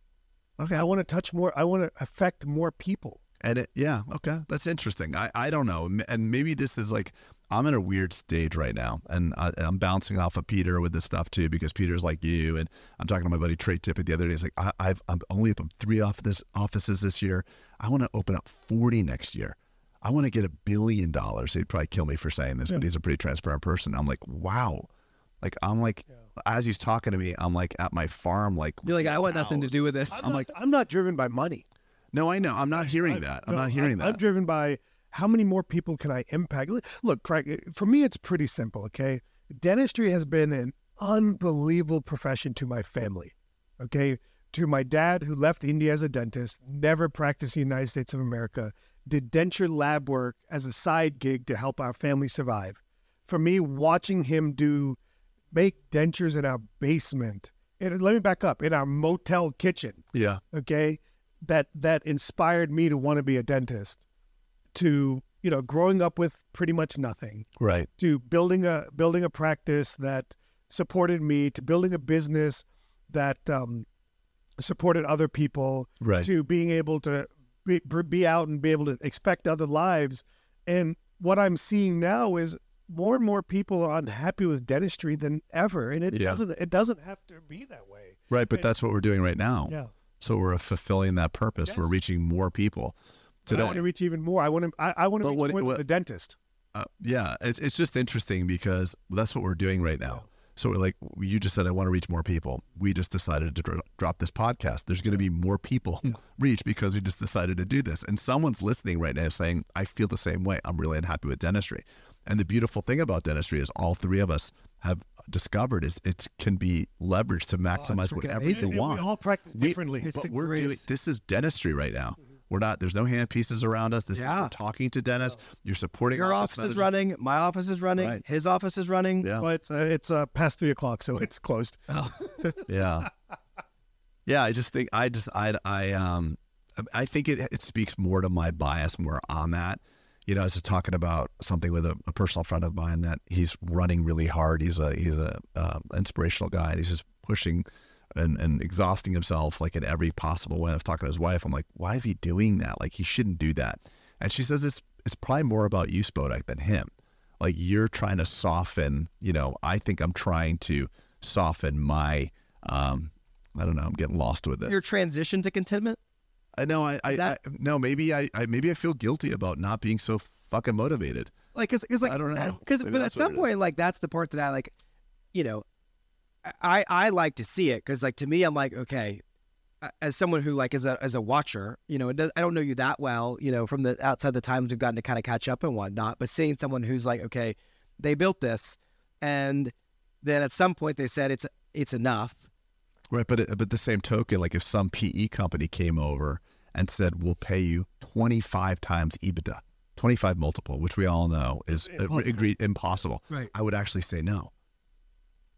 [SPEAKER 4] Okay,
[SPEAKER 7] I want to touch more. I want to affect more people.
[SPEAKER 4] And it, yeah, okay, that's interesting. I, I don't know, and maybe this is like I'm in a weird stage right now, and I, I'm bouncing off of Peter with this stuff too because Peter's like you, and I'm talking to my buddy Trey Tippett the other day. He's like, I, I've I'm only up three office offices this year. I want to open up 40 next year. I want to get a billion dollars. He'd probably kill me for saying this, but he's a pretty transparent person. I'm like, wow. Like I'm like, as he's talking to me, I'm like at my farm, like
[SPEAKER 8] You're like, I want nothing to do with this.
[SPEAKER 4] I'm like,
[SPEAKER 7] I'm not driven by money.
[SPEAKER 4] no, I know. I'm not hearing
[SPEAKER 7] I'm-
[SPEAKER 4] that. I'm
[SPEAKER 7] no,
[SPEAKER 4] not hearing
[SPEAKER 7] I'm,
[SPEAKER 4] that.
[SPEAKER 7] I'm driven by how many more people can I impact. Look- Look, Craig, for me, it's pretty simple. Okay, dentistry has been an unbelievable profession to my family. Okay, to my dad who left India as a dentist, never practiced in the United States of America, did denture lab work as a side gig to help our family survive. For me, watching him do make dentures in our basement. And let me back up in our motel kitchen
[SPEAKER 4] yeah.
[SPEAKER 7] okay that that inspired me to want to be a dentist to you know growing up with pretty much nothing
[SPEAKER 4] Right.
[SPEAKER 7] to building a building a practice that supported me to building a business that um, supported other people
[SPEAKER 4] Right.
[SPEAKER 7] to being able to be, be out and be able to expect other lives and what i'm seeing now is more and more people are unhappy with dentistry than ever and it
[SPEAKER 4] Yeah.
[SPEAKER 7] doesn't it doesn't have to be that way
[SPEAKER 4] Right, but that's what we're doing right now.
[SPEAKER 7] yeah
[SPEAKER 4] So we're fulfilling that purpose. We're reaching more people
[SPEAKER 7] But I want to reach even more. I want to. I, I want to reach
[SPEAKER 4] what-
[SPEAKER 7] more
[SPEAKER 4] what-
[SPEAKER 7] the dentist.
[SPEAKER 4] Uh, yeah, it's it's just interesting because that's what we're doing right now. So we're like, you just said I want to reach more people. We just decided to dro- drop this podcast. There's going to be more people [laughs] reached because we just decided to do this. And someone's listening right now saying, I feel the same way. I'm really unhappy with dentistry. And the beautiful thing about dentistry is all three of us have discovered is it can be leveraged to maximize
[SPEAKER 8] freaking
[SPEAKER 4] whatever
[SPEAKER 8] amazing.
[SPEAKER 4] you want.
[SPEAKER 7] We all practice differently.
[SPEAKER 8] It's
[SPEAKER 4] but we're doing this is dentistry right now. We're not. There's no handpieces around us. This is
[SPEAKER 8] Yeah.
[SPEAKER 4] we're talking to dentists. You're supporting
[SPEAKER 8] Your
[SPEAKER 4] office
[SPEAKER 8] office is running. My office is running.
[SPEAKER 4] Right.
[SPEAKER 8] His office is running.
[SPEAKER 4] Yeah.
[SPEAKER 7] Well, it's uh, it's uh, past three o'clock, so it's closed. [laughs]
[SPEAKER 4] Yeah. yeah, I just think I just I I um I think it it speaks more to my bias and where I'm at. You know, I was just talking about something with a, a personal friend of mine that he's running really hard. He's a he's a uh, inspirational guy. And he's just pushing and, and exhausting himself like in every possible way. I was talking to his wife. I'm like, why is he doing that? Like he shouldn't do that. And she says it's it's probably more about you, Spodak, than him. Like you're trying to soften. You know, I think I'm trying to soften my. um I don't know. I'm getting lost with this.
[SPEAKER 5] Your transition to contentment.
[SPEAKER 4] I know. I, I,
[SPEAKER 5] that-
[SPEAKER 4] I no. Maybe I, I. Maybe I feel guilty about not being so fucking motivated.
[SPEAKER 5] like because cause like
[SPEAKER 4] I don't know.
[SPEAKER 5] because
[SPEAKER 4] Maybe
[SPEAKER 5] but at some
[SPEAKER 4] it is.
[SPEAKER 5] point like that's the part that i like you know i i like to see it because like to me i'm like okay as someone who like is a as a watcher you know does, i don't know you that well you know from the outside the times we've gotten to kind of catch up and whatnot but seeing someone who's like okay they built this and then at some point they said it's it's enough
[SPEAKER 4] Right, but but the same token, like if some PE company came over and said we'll pay you 25 times EBITDA, 25 multiple, which we all know is uh,
[SPEAKER 7] Impossible.
[SPEAKER 4] agreed impossible.
[SPEAKER 5] Right.
[SPEAKER 4] I would actually say no.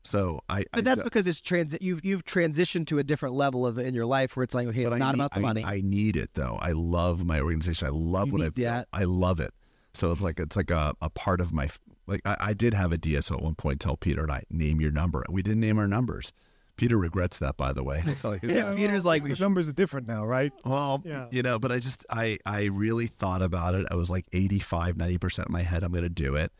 [SPEAKER 4] So I,
[SPEAKER 5] but
[SPEAKER 4] I
[SPEAKER 5] that's
[SPEAKER 4] d-
[SPEAKER 5] because it's transit you've you've transitioned to a different level of in your life where it's like okay
[SPEAKER 4] but
[SPEAKER 5] it's
[SPEAKER 4] I
[SPEAKER 5] not
[SPEAKER 4] need-
[SPEAKER 5] about the
[SPEAKER 4] I-
[SPEAKER 5] money
[SPEAKER 4] I, need it though. I love my organization. I love
[SPEAKER 5] You
[SPEAKER 4] what I've built.
[SPEAKER 5] that.
[SPEAKER 4] I love it. So it's like it's like a, a part of my like I, I did have a DSO at one point tell Peter and I name your number. We didn't name our numbers. Peter regrets that by the way. [laughs] I'll tell.
[SPEAKER 5] Yeah, Peter's like
[SPEAKER 7] the numbers are different now, right?
[SPEAKER 4] Well,
[SPEAKER 7] Yeah.
[SPEAKER 4] you know, but I just I I really thought about it. I was like 85, 90% in my head I'm going to do it.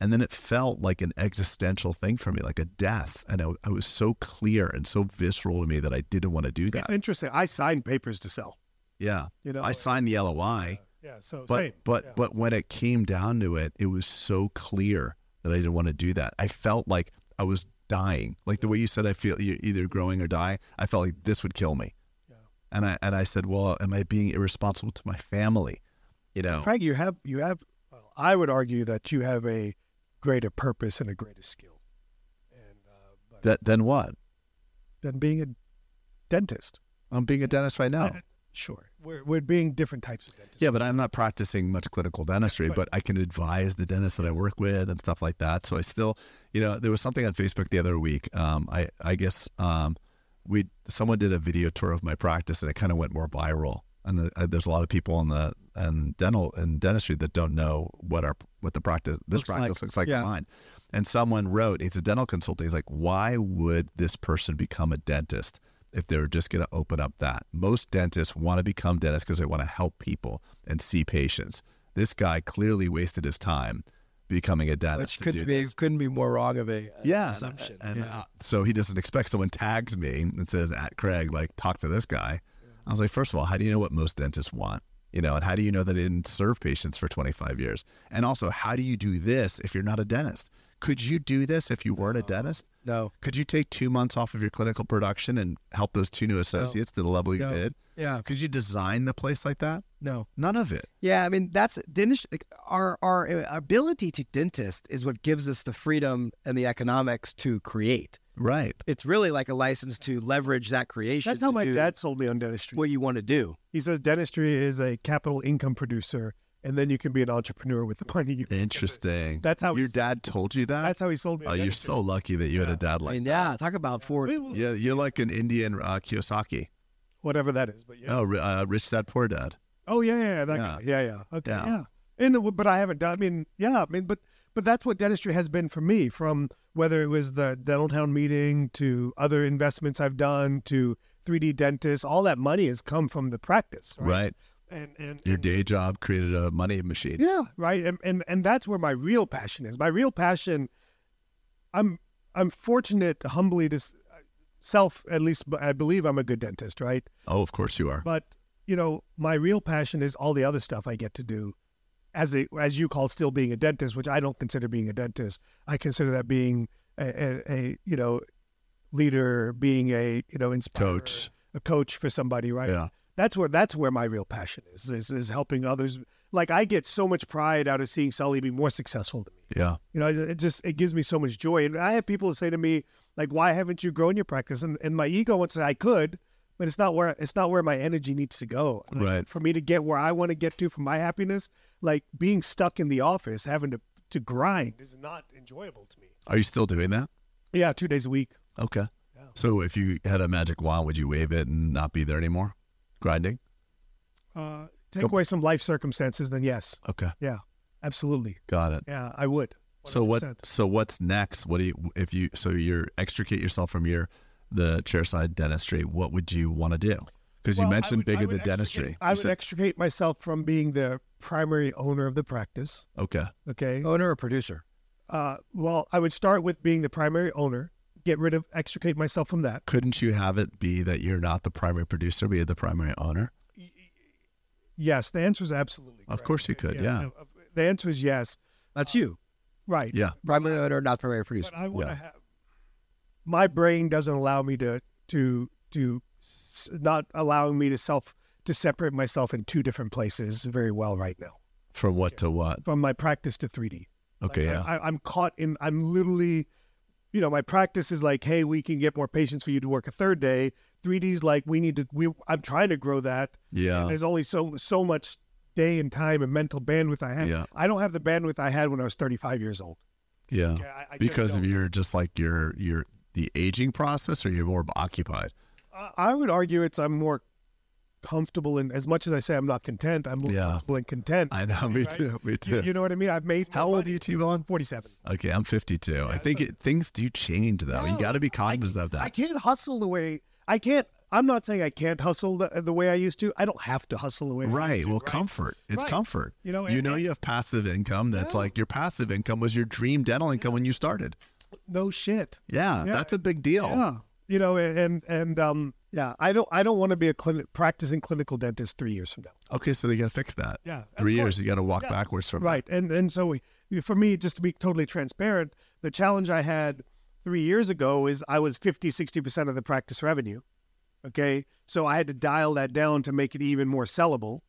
[SPEAKER 4] And then it felt like an existential thing for me, like a death. And I, I was so clear and so visceral to me that I didn't want to do
[SPEAKER 7] It's
[SPEAKER 4] that.
[SPEAKER 7] interesting. I signed papers to sell.
[SPEAKER 4] Yeah.
[SPEAKER 7] You know,
[SPEAKER 4] I signed the LOI,
[SPEAKER 7] Yeah, so
[SPEAKER 4] but
[SPEAKER 7] same.
[SPEAKER 4] but
[SPEAKER 7] yeah.
[SPEAKER 4] but when it came down to it, it was so clear that I didn't want to do that. I felt like I was dying. Like the way you said I feel you're either growing or die, I felt like this would kill me.
[SPEAKER 7] Yeah.
[SPEAKER 4] And I and I said, "Well, am I being irresponsible to my family?" You know.
[SPEAKER 7] Frank, you have you have. Well, I would argue that you have a greater purpose and a greater skill, and uh, but
[SPEAKER 4] That then what?
[SPEAKER 7] than being a dentist.
[SPEAKER 4] I'm being a dentist right now. [laughs]
[SPEAKER 7] Sure, we're we're being different types of dentists.
[SPEAKER 4] Yeah, but I'm not practicing much clinical dentistry,
[SPEAKER 7] Right.
[SPEAKER 4] but I can advise the dentists that I work with and stuff like that. So I still, you know, there was something on Facebook the other week. Um, I I guess um, we someone did a video tour of my practice and it kind of went more viral. And the, uh, there's a lot of people in the and dental and dentistry that don't know what our what the practice this
[SPEAKER 5] Looks
[SPEAKER 4] practice
[SPEAKER 5] like.
[SPEAKER 4] looks like
[SPEAKER 5] Yeah.
[SPEAKER 4] mine. And someone wrote, he's a dental consultant. He's like, why would this person become a dentist if they were just going to open up that? Most dentists want to become dentists because they want to help people and see patients. This guy clearly wasted his time becoming a dentist.
[SPEAKER 5] which could be couldn't be more wrong of a
[SPEAKER 4] yeah,
[SPEAKER 5] assumption
[SPEAKER 4] And
[SPEAKER 5] Yeah.
[SPEAKER 4] uh, so he doesn't expect someone tags me and says at Craig, like, talk to this guy. I was like, first of all, how do you know what most dentists want? You know, and how do you know that they didn't serve patients for 25 years? And also, how do you do this if you're not a dentist? Could you do this if you weren't a dentist?
[SPEAKER 5] no
[SPEAKER 4] Could you take two months off of your clinical production and help those two new associates to the level you
[SPEAKER 5] No.
[SPEAKER 4] did?
[SPEAKER 5] yeah
[SPEAKER 4] Could you design the place like that?
[SPEAKER 5] no
[SPEAKER 4] None of it.
[SPEAKER 5] Yeah, I mean that's dentist. like, Our our uh, ability to dentist is what gives us the freedom and the economics to create.
[SPEAKER 4] Right.
[SPEAKER 5] It's really like a license to leverage that creation.
[SPEAKER 7] That's how
[SPEAKER 5] to
[SPEAKER 7] my
[SPEAKER 5] do
[SPEAKER 7] dad sold me on dentistry.
[SPEAKER 5] what you want to do.
[SPEAKER 7] He says dentistry is a capital income producer, and then you can be an entrepreneur with the [laughs] money you.
[SPEAKER 4] Interesting.
[SPEAKER 7] That's how
[SPEAKER 4] your dad told you that.
[SPEAKER 7] That's how he sold me. on
[SPEAKER 4] oh, you're so lucky that you had a dad
[SPEAKER 5] I
[SPEAKER 4] like.
[SPEAKER 5] mean, yeah, talk about for
[SPEAKER 7] We will-
[SPEAKER 4] Yeah, you're like an Indian uh, Kiyosaki.
[SPEAKER 7] whatever that is, but yeah.
[SPEAKER 4] Oh, uh, rich dad, poor dad.
[SPEAKER 7] Oh yeah, yeah, that
[SPEAKER 4] Yeah.
[SPEAKER 7] guy. Yeah, yeah. Okay,
[SPEAKER 4] Yeah.
[SPEAKER 7] yeah. And but I haven't done. I mean, yeah. I mean, but but that's what dentistry has been for me. From whether it was the dental town meeting to other investments I've done to 3D dentists, all that money has come from the practice, right?
[SPEAKER 4] Right.
[SPEAKER 7] And and
[SPEAKER 4] Your
[SPEAKER 7] and-
[SPEAKER 4] day job created a money machine.
[SPEAKER 7] Yeah, right. And, and and that's where my real passion is. My real passion. I'm I'm fortunate, humbly to self at least. I believe I'm a good dentist, right?
[SPEAKER 4] Oh, of course you are.
[SPEAKER 7] But you know, my real passion is all the other stuff I get to do, as a as you call still being a dentist, which I don't consider being a dentist. I consider that being a, a, a you know leader, being a you know inspirer,
[SPEAKER 4] Coach.
[SPEAKER 7] a coach for somebody, right?
[SPEAKER 4] Yeah.
[SPEAKER 7] That's where that's where my real passion is, is is helping others. Like I get so much pride out of seeing Sully be more successful than me.
[SPEAKER 4] Yeah.
[SPEAKER 7] You know, it just it gives me so much joy. And I have people say to me, like, "Why haven't you grown your practice?" And and my ego wants to say I could, but it's not where it's not where my energy needs to go. Like,
[SPEAKER 4] Right.
[SPEAKER 7] For me to get where I want to get to for my happiness, like being stuck in the office, having to to grind, is not enjoyable to me.
[SPEAKER 4] Are you still doing that?
[SPEAKER 7] Yeah, two days a week.
[SPEAKER 4] Okay. So if you had a magic wand, would you wave it and not be there anymore? Grinding?
[SPEAKER 7] Uh, take
[SPEAKER 4] Go-
[SPEAKER 7] away some life circumstances, then yes,
[SPEAKER 4] Okay.
[SPEAKER 7] yeah, absolutely,
[SPEAKER 4] Got it.
[SPEAKER 7] yeah, I would.
[SPEAKER 4] So what
[SPEAKER 7] 100%.
[SPEAKER 4] so what's next? What do you if you so you're extricate yourself from your the chairside dentistry, what would you want to do? Because
[SPEAKER 7] Well,
[SPEAKER 4] you mentioned
[SPEAKER 7] would-
[SPEAKER 4] bigger than dentistry.
[SPEAKER 7] I
[SPEAKER 4] You
[SPEAKER 7] would
[SPEAKER 4] said-
[SPEAKER 7] extricate myself from being the primary owner of the practice.
[SPEAKER 4] okay.
[SPEAKER 7] Okay.
[SPEAKER 5] Owner or producer?
[SPEAKER 7] Uh, well, I would start with being the primary owner, get rid of, extricate myself from that.
[SPEAKER 4] Couldn't you have it be that you're not the primary producer, but you're the primary owner?
[SPEAKER 7] Yes, the answer is absolutely.
[SPEAKER 4] Of course you could, yeah.
[SPEAKER 7] no, The answer is yes.
[SPEAKER 5] That's uh, you.
[SPEAKER 7] Right.
[SPEAKER 4] Yeah.
[SPEAKER 5] Primary owner, not primary producer.
[SPEAKER 7] But I want to
[SPEAKER 4] Yeah.
[SPEAKER 7] have. My brain doesn't allow me to to to not allowing me to self to separate myself in two different places very well right now.
[SPEAKER 4] From what to what?
[SPEAKER 7] From my practice to 3D.
[SPEAKER 4] Okay,
[SPEAKER 7] Like,
[SPEAKER 4] yeah.
[SPEAKER 7] I, I'm caught in. I'm literally, you know, my practice is like, hey, we can get more patients for you to work a third day. 3D's like, we need to. We I'm trying to grow that.
[SPEAKER 4] yeah.
[SPEAKER 7] And there's only so so much day and time and mental bandwidth I have.
[SPEAKER 4] Yeah.
[SPEAKER 7] I don't have the bandwidth I had when I was 35 years old.
[SPEAKER 4] Yeah.
[SPEAKER 7] Okay, I- I
[SPEAKER 4] because of your just like your your the aging process or you're more occupied?
[SPEAKER 7] I would argue it's I'm more comfortable and as much as I say I'm not content, I'm
[SPEAKER 4] Yeah.
[SPEAKER 7] comfortable and content.
[SPEAKER 4] I know, me
[SPEAKER 7] Right?
[SPEAKER 4] too. Me too.
[SPEAKER 7] you know what I mean? I've made
[SPEAKER 4] How old are you, T-Bone?
[SPEAKER 7] 47.
[SPEAKER 4] Okay, I'm 52. I think
[SPEAKER 7] so-
[SPEAKER 4] it, things do change though. you got to be cognizant of that.
[SPEAKER 7] I can't hustle the way I can't. I'm not saying I can't hustle the, the way I used to. I don't have to hustle the way I
[SPEAKER 4] Right.
[SPEAKER 7] used to,
[SPEAKER 4] Well,
[SPEAKER 7] right?
[SPEAKER 4] comfort. It's
[SPEAKER 7] Right.
[SPEAKER 4] comfort.
[SPEAKER 7] You know,
[SPEAKER 4] you
[SPEAKER 7] and-
[SPEAKER 4] know,
[SPEAKER 7] and-
[SPEAKER 4] you have passive income. That's
[SPEAKER 7] Yeah.
[SPEAKER 4] like your passive income was your dream dental income when you started.
[SPEAKER 7] No shit.
[SPEAKER 4] Yeah,
[SPEAKER 7] Yeah.
[SPEAKER 4] that's a big deal.
[SPEAKER 7] Yeah. You know, and and um, yeah. I don't I don't want to be a clinic practicing clinical dentist three years from now.
[SPEAKER 4] Okay, so they got to fix that.
[SPEAKER 7] Yeah,
[SPEAKER 4] Three years, you got to walk
[SPEAKER 7] Yeah.
[SPEAKER 4] backwards from
[SPEAKER 7] right and and so we, for me just to be totally transparent the challenge i had three years ago is i was 50 60% of the practice revenue okay so i had to dial that down to make it even more sellable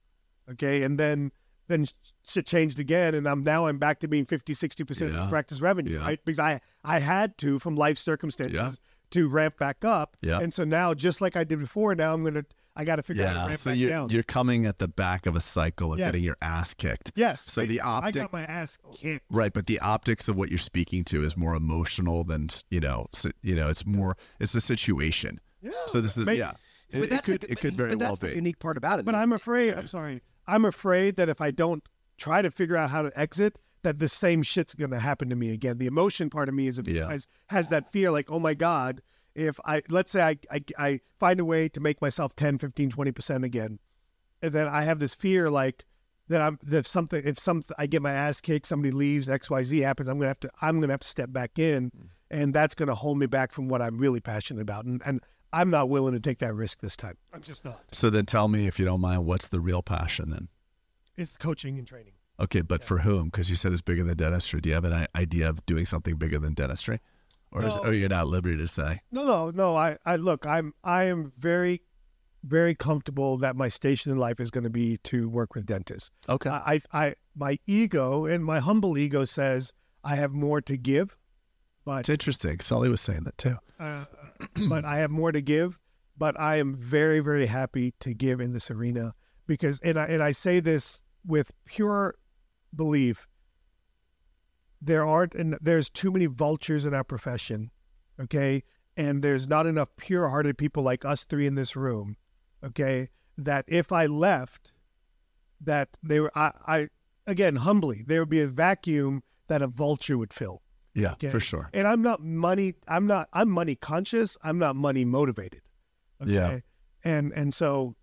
[SPEAKER 7] okay and then then shit changed again and i'm now i'm back to being 50 60% of the practice revenue
[SPEAKER 4] Yeah.
[SPEAKER 7] right because i i had to from life circumstances
[SPEAKER 4] Yeah.
[SPEAKER 7] To ramp back up
[SPEAKER 4] Yeah.
[SPEAKER 7] and so now just like i did before now i'm gonna i gotta figure out how to
[SPEAKER 4] Yeah,
[SPEAKER 7] ramp
[SPEAKER 4] so
[SPEAKER 7] back
[SPEAKER 4] you're
[SPEAKER 7] down
[SPEAKER 4] you're coming at the back of a cycle of
[SPEAKER 7] Yes.
[SPEAKER 4] getting your ass kicked.
[SPEAKER 7] yes
[SPEAKER 4] So the
[SPEAKER 7] basically, i got my ass kicked
[SPEAKER 4] right? But the optics of what you're speaking to is more emotional than you know. si- You know, it's more it's the situation.
[SPEAKER 7] yeah
[SPEAKER 4] So this is
[SPEAKER 7] Maybe-
[SPEAKER 4] yeah. It,
[SPEAKER 5] But
[SPEAKER 4] it
[SPEAKER 5] that's the
[SPEAKER 4] could
[SPEAKER 5] good-
[SPEAKER 4] it could very
[SPEAKER 5] but
[SPEAKER 4] well
[SPEAKER 5] that's the
[SPEAKER 4] be.
[SPEAKER 5] unique part about it.
[SPEAKER 7] But I'm afraid. I'm [clears throat] sorry. I'm afraid that if I don't try to figure out how to exit, that the same shit's going to happen to me again. The emotion part of me is
[SPEAKER 4] Yeah.
[SPEAKER 7] has, has that fear, like, oh my god, if I let's say I, I I find a way to make myself 10, 15, 20 percent again, and then I have this fear, like that I'm that if something if some I get my ass kicked, somebody leaves, X Y Z happens, I'm gonna have to I'm gonna have to step back in, mm. and that's gonna hold me back from what I'm really passionate about, and and I'm not willing to take that risk this time. I'm just not.
[SPEAKER 4] So then tell me if you don't mind, what's the real passion then?
[SPEAKER 7] It's coaching and training.
[SPEAKER 4] Okay, but for whom? Because you said it's bigger than dentistry. Do you have an idea of doing something bigger than dentistry, or is, or you're not at liberty to say?
[SPEAKER 7] No, no, no. I, I look. I'm, I am very, very comfortable that my station in life is going to be to work with dentists.
[SPEAKER 4] Okay.
[SPEAKER 7] I, I, I, my ego and my humble ego says I have more to give, but
[SPEAKER 4] It's interesting. Sully was saying that too.
[SPEAKER 7] uh, but I have more to give. But I am very, very happy to give in this arena because, and I, and I say this with pure belief. There aren't, and there's too many vultures in our profession, okay, and there's not enough pure-hearted people like us three in this room, okay. That if I left, that they were, I, I again humbly, there would be a vacuum that a vulture would fill.
[SPEAKER 4] Yeah,
[SPEAKER 7] Okay.
[SPEAKER 4] for sure.
[SPEAKER 7] And I'm not money. I'm not. I'm money conscious. I'm not money motivated. Okay?
[SPEAKER 4] Yeah.
[SPEAKER 7] And and so,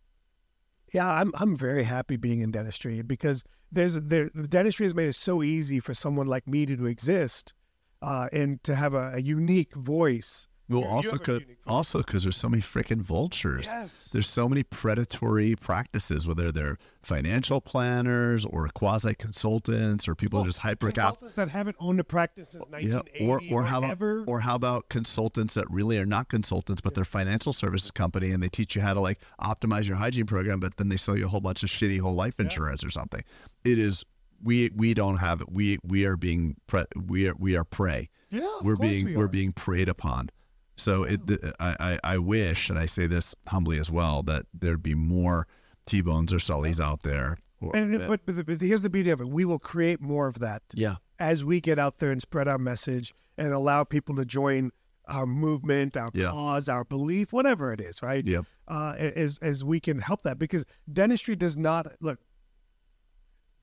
[SPEAKER 7] yeah, I'm I'm very happy being in dentistry because there's there the dentistry has made it so easy for someone like me to, to exist, uh, and to have a, a unique voice.
[SPEAKER 4] Well,
[SPEAKER 7] You-
[SPEAKER 4] also because also because there's so many freaking vultures.
[SPEAKER 7] Yes.
[SPEAKER 4] There's so many predatory practices, whether they're financial planners or quasi consultants or people
[SPEAKER 7] Well,
[SPEAKER 4] just hyper
[SPEAKER 7] consultants that haven't owned a practice since
[SPEAKER 4] Yeah,
[SPEAKER 7] 1980
[SPEAKER 4] or or how about
[SPEAKER 7] ever.
[SPEAKER 4] or how about consultants that really are not consultants, but they're financial services company, and they teach you how to like optimize your hygiene program, but then they sell you a whole bunch of shitty whole life insurance or something. It is we we don't have it. We we are being pre, we are we are prey.
[SPEAKER 7] yeah,
[SPEAKER 4] we're being
[SPEAKER 7] we
[SPEAKER 4] are
[SPEAKER 7] are.
[SPEAKER 4] being preyed upon. So it, th- I, I I wish, and I say this humbly as well, that there'd be more T-bones or Sullys out there. Or,
[SPEAKER 7] And, but, but, but here's the beauty of it: we will create more of that.
[SPEAKER 4] yeah,
[SPEAKER 7] as we get out there and spread our message and allow people to join our movement, our
[SPEAKER 4] Yeah.
[SPEAKER 7] cause, our belief, whatever it is, right?
[SPEAKER 4] Yep.
[SPEAKER 7] Uh, as as we can help that because dentistry does not look.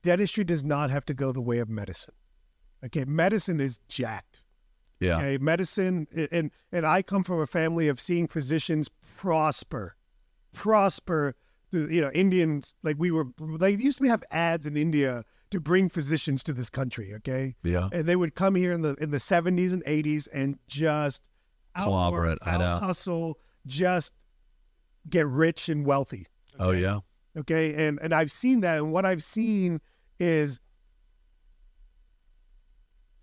[SPEAKER 7] Dentistry does not have to go the way of medicine. Okay, medicine is jacked.
[SPEAKER 4] Yeah,
[SPEAKER 7] Okay, medicine and and I come from a family of seeing physicians prosper. prosper. The, you know, Indians like we were like used to have ads in India to bring physicians to this country. Okay,
[SPEAKER 4] Yeah.
[SPEAKER 7] and they would come here in the in the seventies and eighties and just
[SPEAKER 4] Clobber it, know.
[SPEAKER 7] hustle, just get rich and wealthy.
[SPEAKER 4] Oh yeah.
[SPEAKER 7] Okay, and and I've seen that, and what I've seen is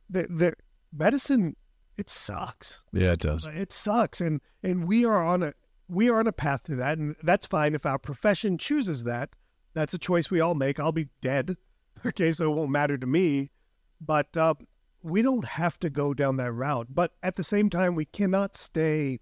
[SPEAKER 7] that, the medicine it sucks.
[SPEAKER 4] Yeah, it does.
[SPEAKER 7] It sucks, and and we are on a we are on a path to that, and that's fine if our profession chooses that. That's a choice we all make. I'll be dead, [laughs] okay, so it won't matter to me. But uh, we don't have to go down that route. But at the same time, we cannot stay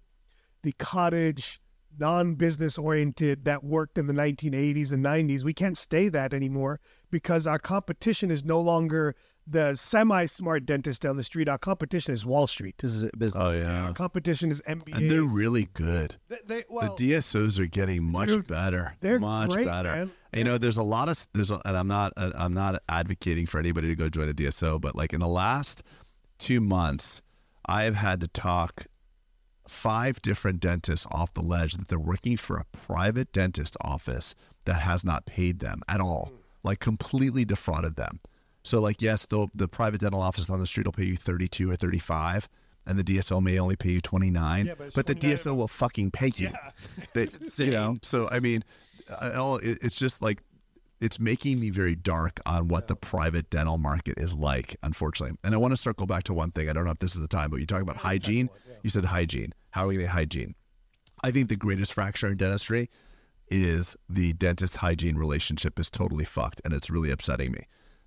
[SPEAKER 7] the cottage, non-business oriented that worked in the 1980s and 90s. We can't stay that anymore because our competition is no longer the semi-smart dentist down the street. Our competition is Wall Street.
[SPEAKER 8] This is business.
[SPEAKER 4] Oh yeah.
[SPEAKER 7] Our competition is MBAs.
[SPEAKER 4] And they're really good.
[SPEAKER 7] They, they- well,
[SPEAKER 4] the DSOs are getting much
[SPEAKER 7] dude,
[SPEAKER 4] better.
[SPEAKER 7] they're
[SPEAKER 4] much
[SPEAKER 7] great,
[SPEAKER 4] better.
[SPEAKER 7] man.
[SPEAKER 4] You know, there's a lot of there's a, and I'm not uh, I'm not advocating for anybody to go join a DSO, but like in the last two months, I have had to talk five different dentists off the ledge that they're working for a private dentist office that has not paid them at all, like completely defrauded them. So like yes, the the private dental office on the street will pay you 32 or 35 and the DSO may only pay you 29,
[SPEAKER 7] Yeah, but
[SPEAKER 4] but the DSO will fucking pay you. [laughs] They- you know, so I mean, uh, all it's just like it's making me very dark on what the private dental market is like, unfortunately. And I want to circle back to one thing. I don't know if this is the time, but you're talking about hygiene. You said hygiene. How are we going to hygiene? I think the greatest fracture in dentistry is the dentist hygiene relationship is totally fucked and it's really upsetting me.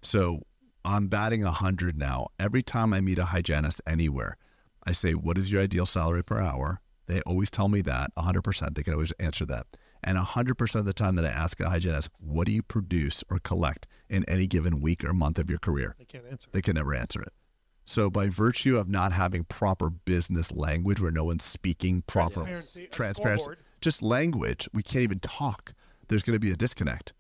[SPEAKER 4] So I'm batting 100 now. Every time I meet a hygienist anywhere, I say, What is your ideal salary per hour? They always tell me that 100%. They can always answer that. And 100% of the time that I ask a hygienist, What do you produce or collect in any given week or month of your career?
[SPEAKER 7] they can't answer.
[SPEAKER 4] They can never answer it. So, by virtue of not having proper business language where no one's speaking proper
[SPEAKER 7] Transparency,
[SPEAKER 4] transparency, just language, we can't even talk. There's going to be a disconnect.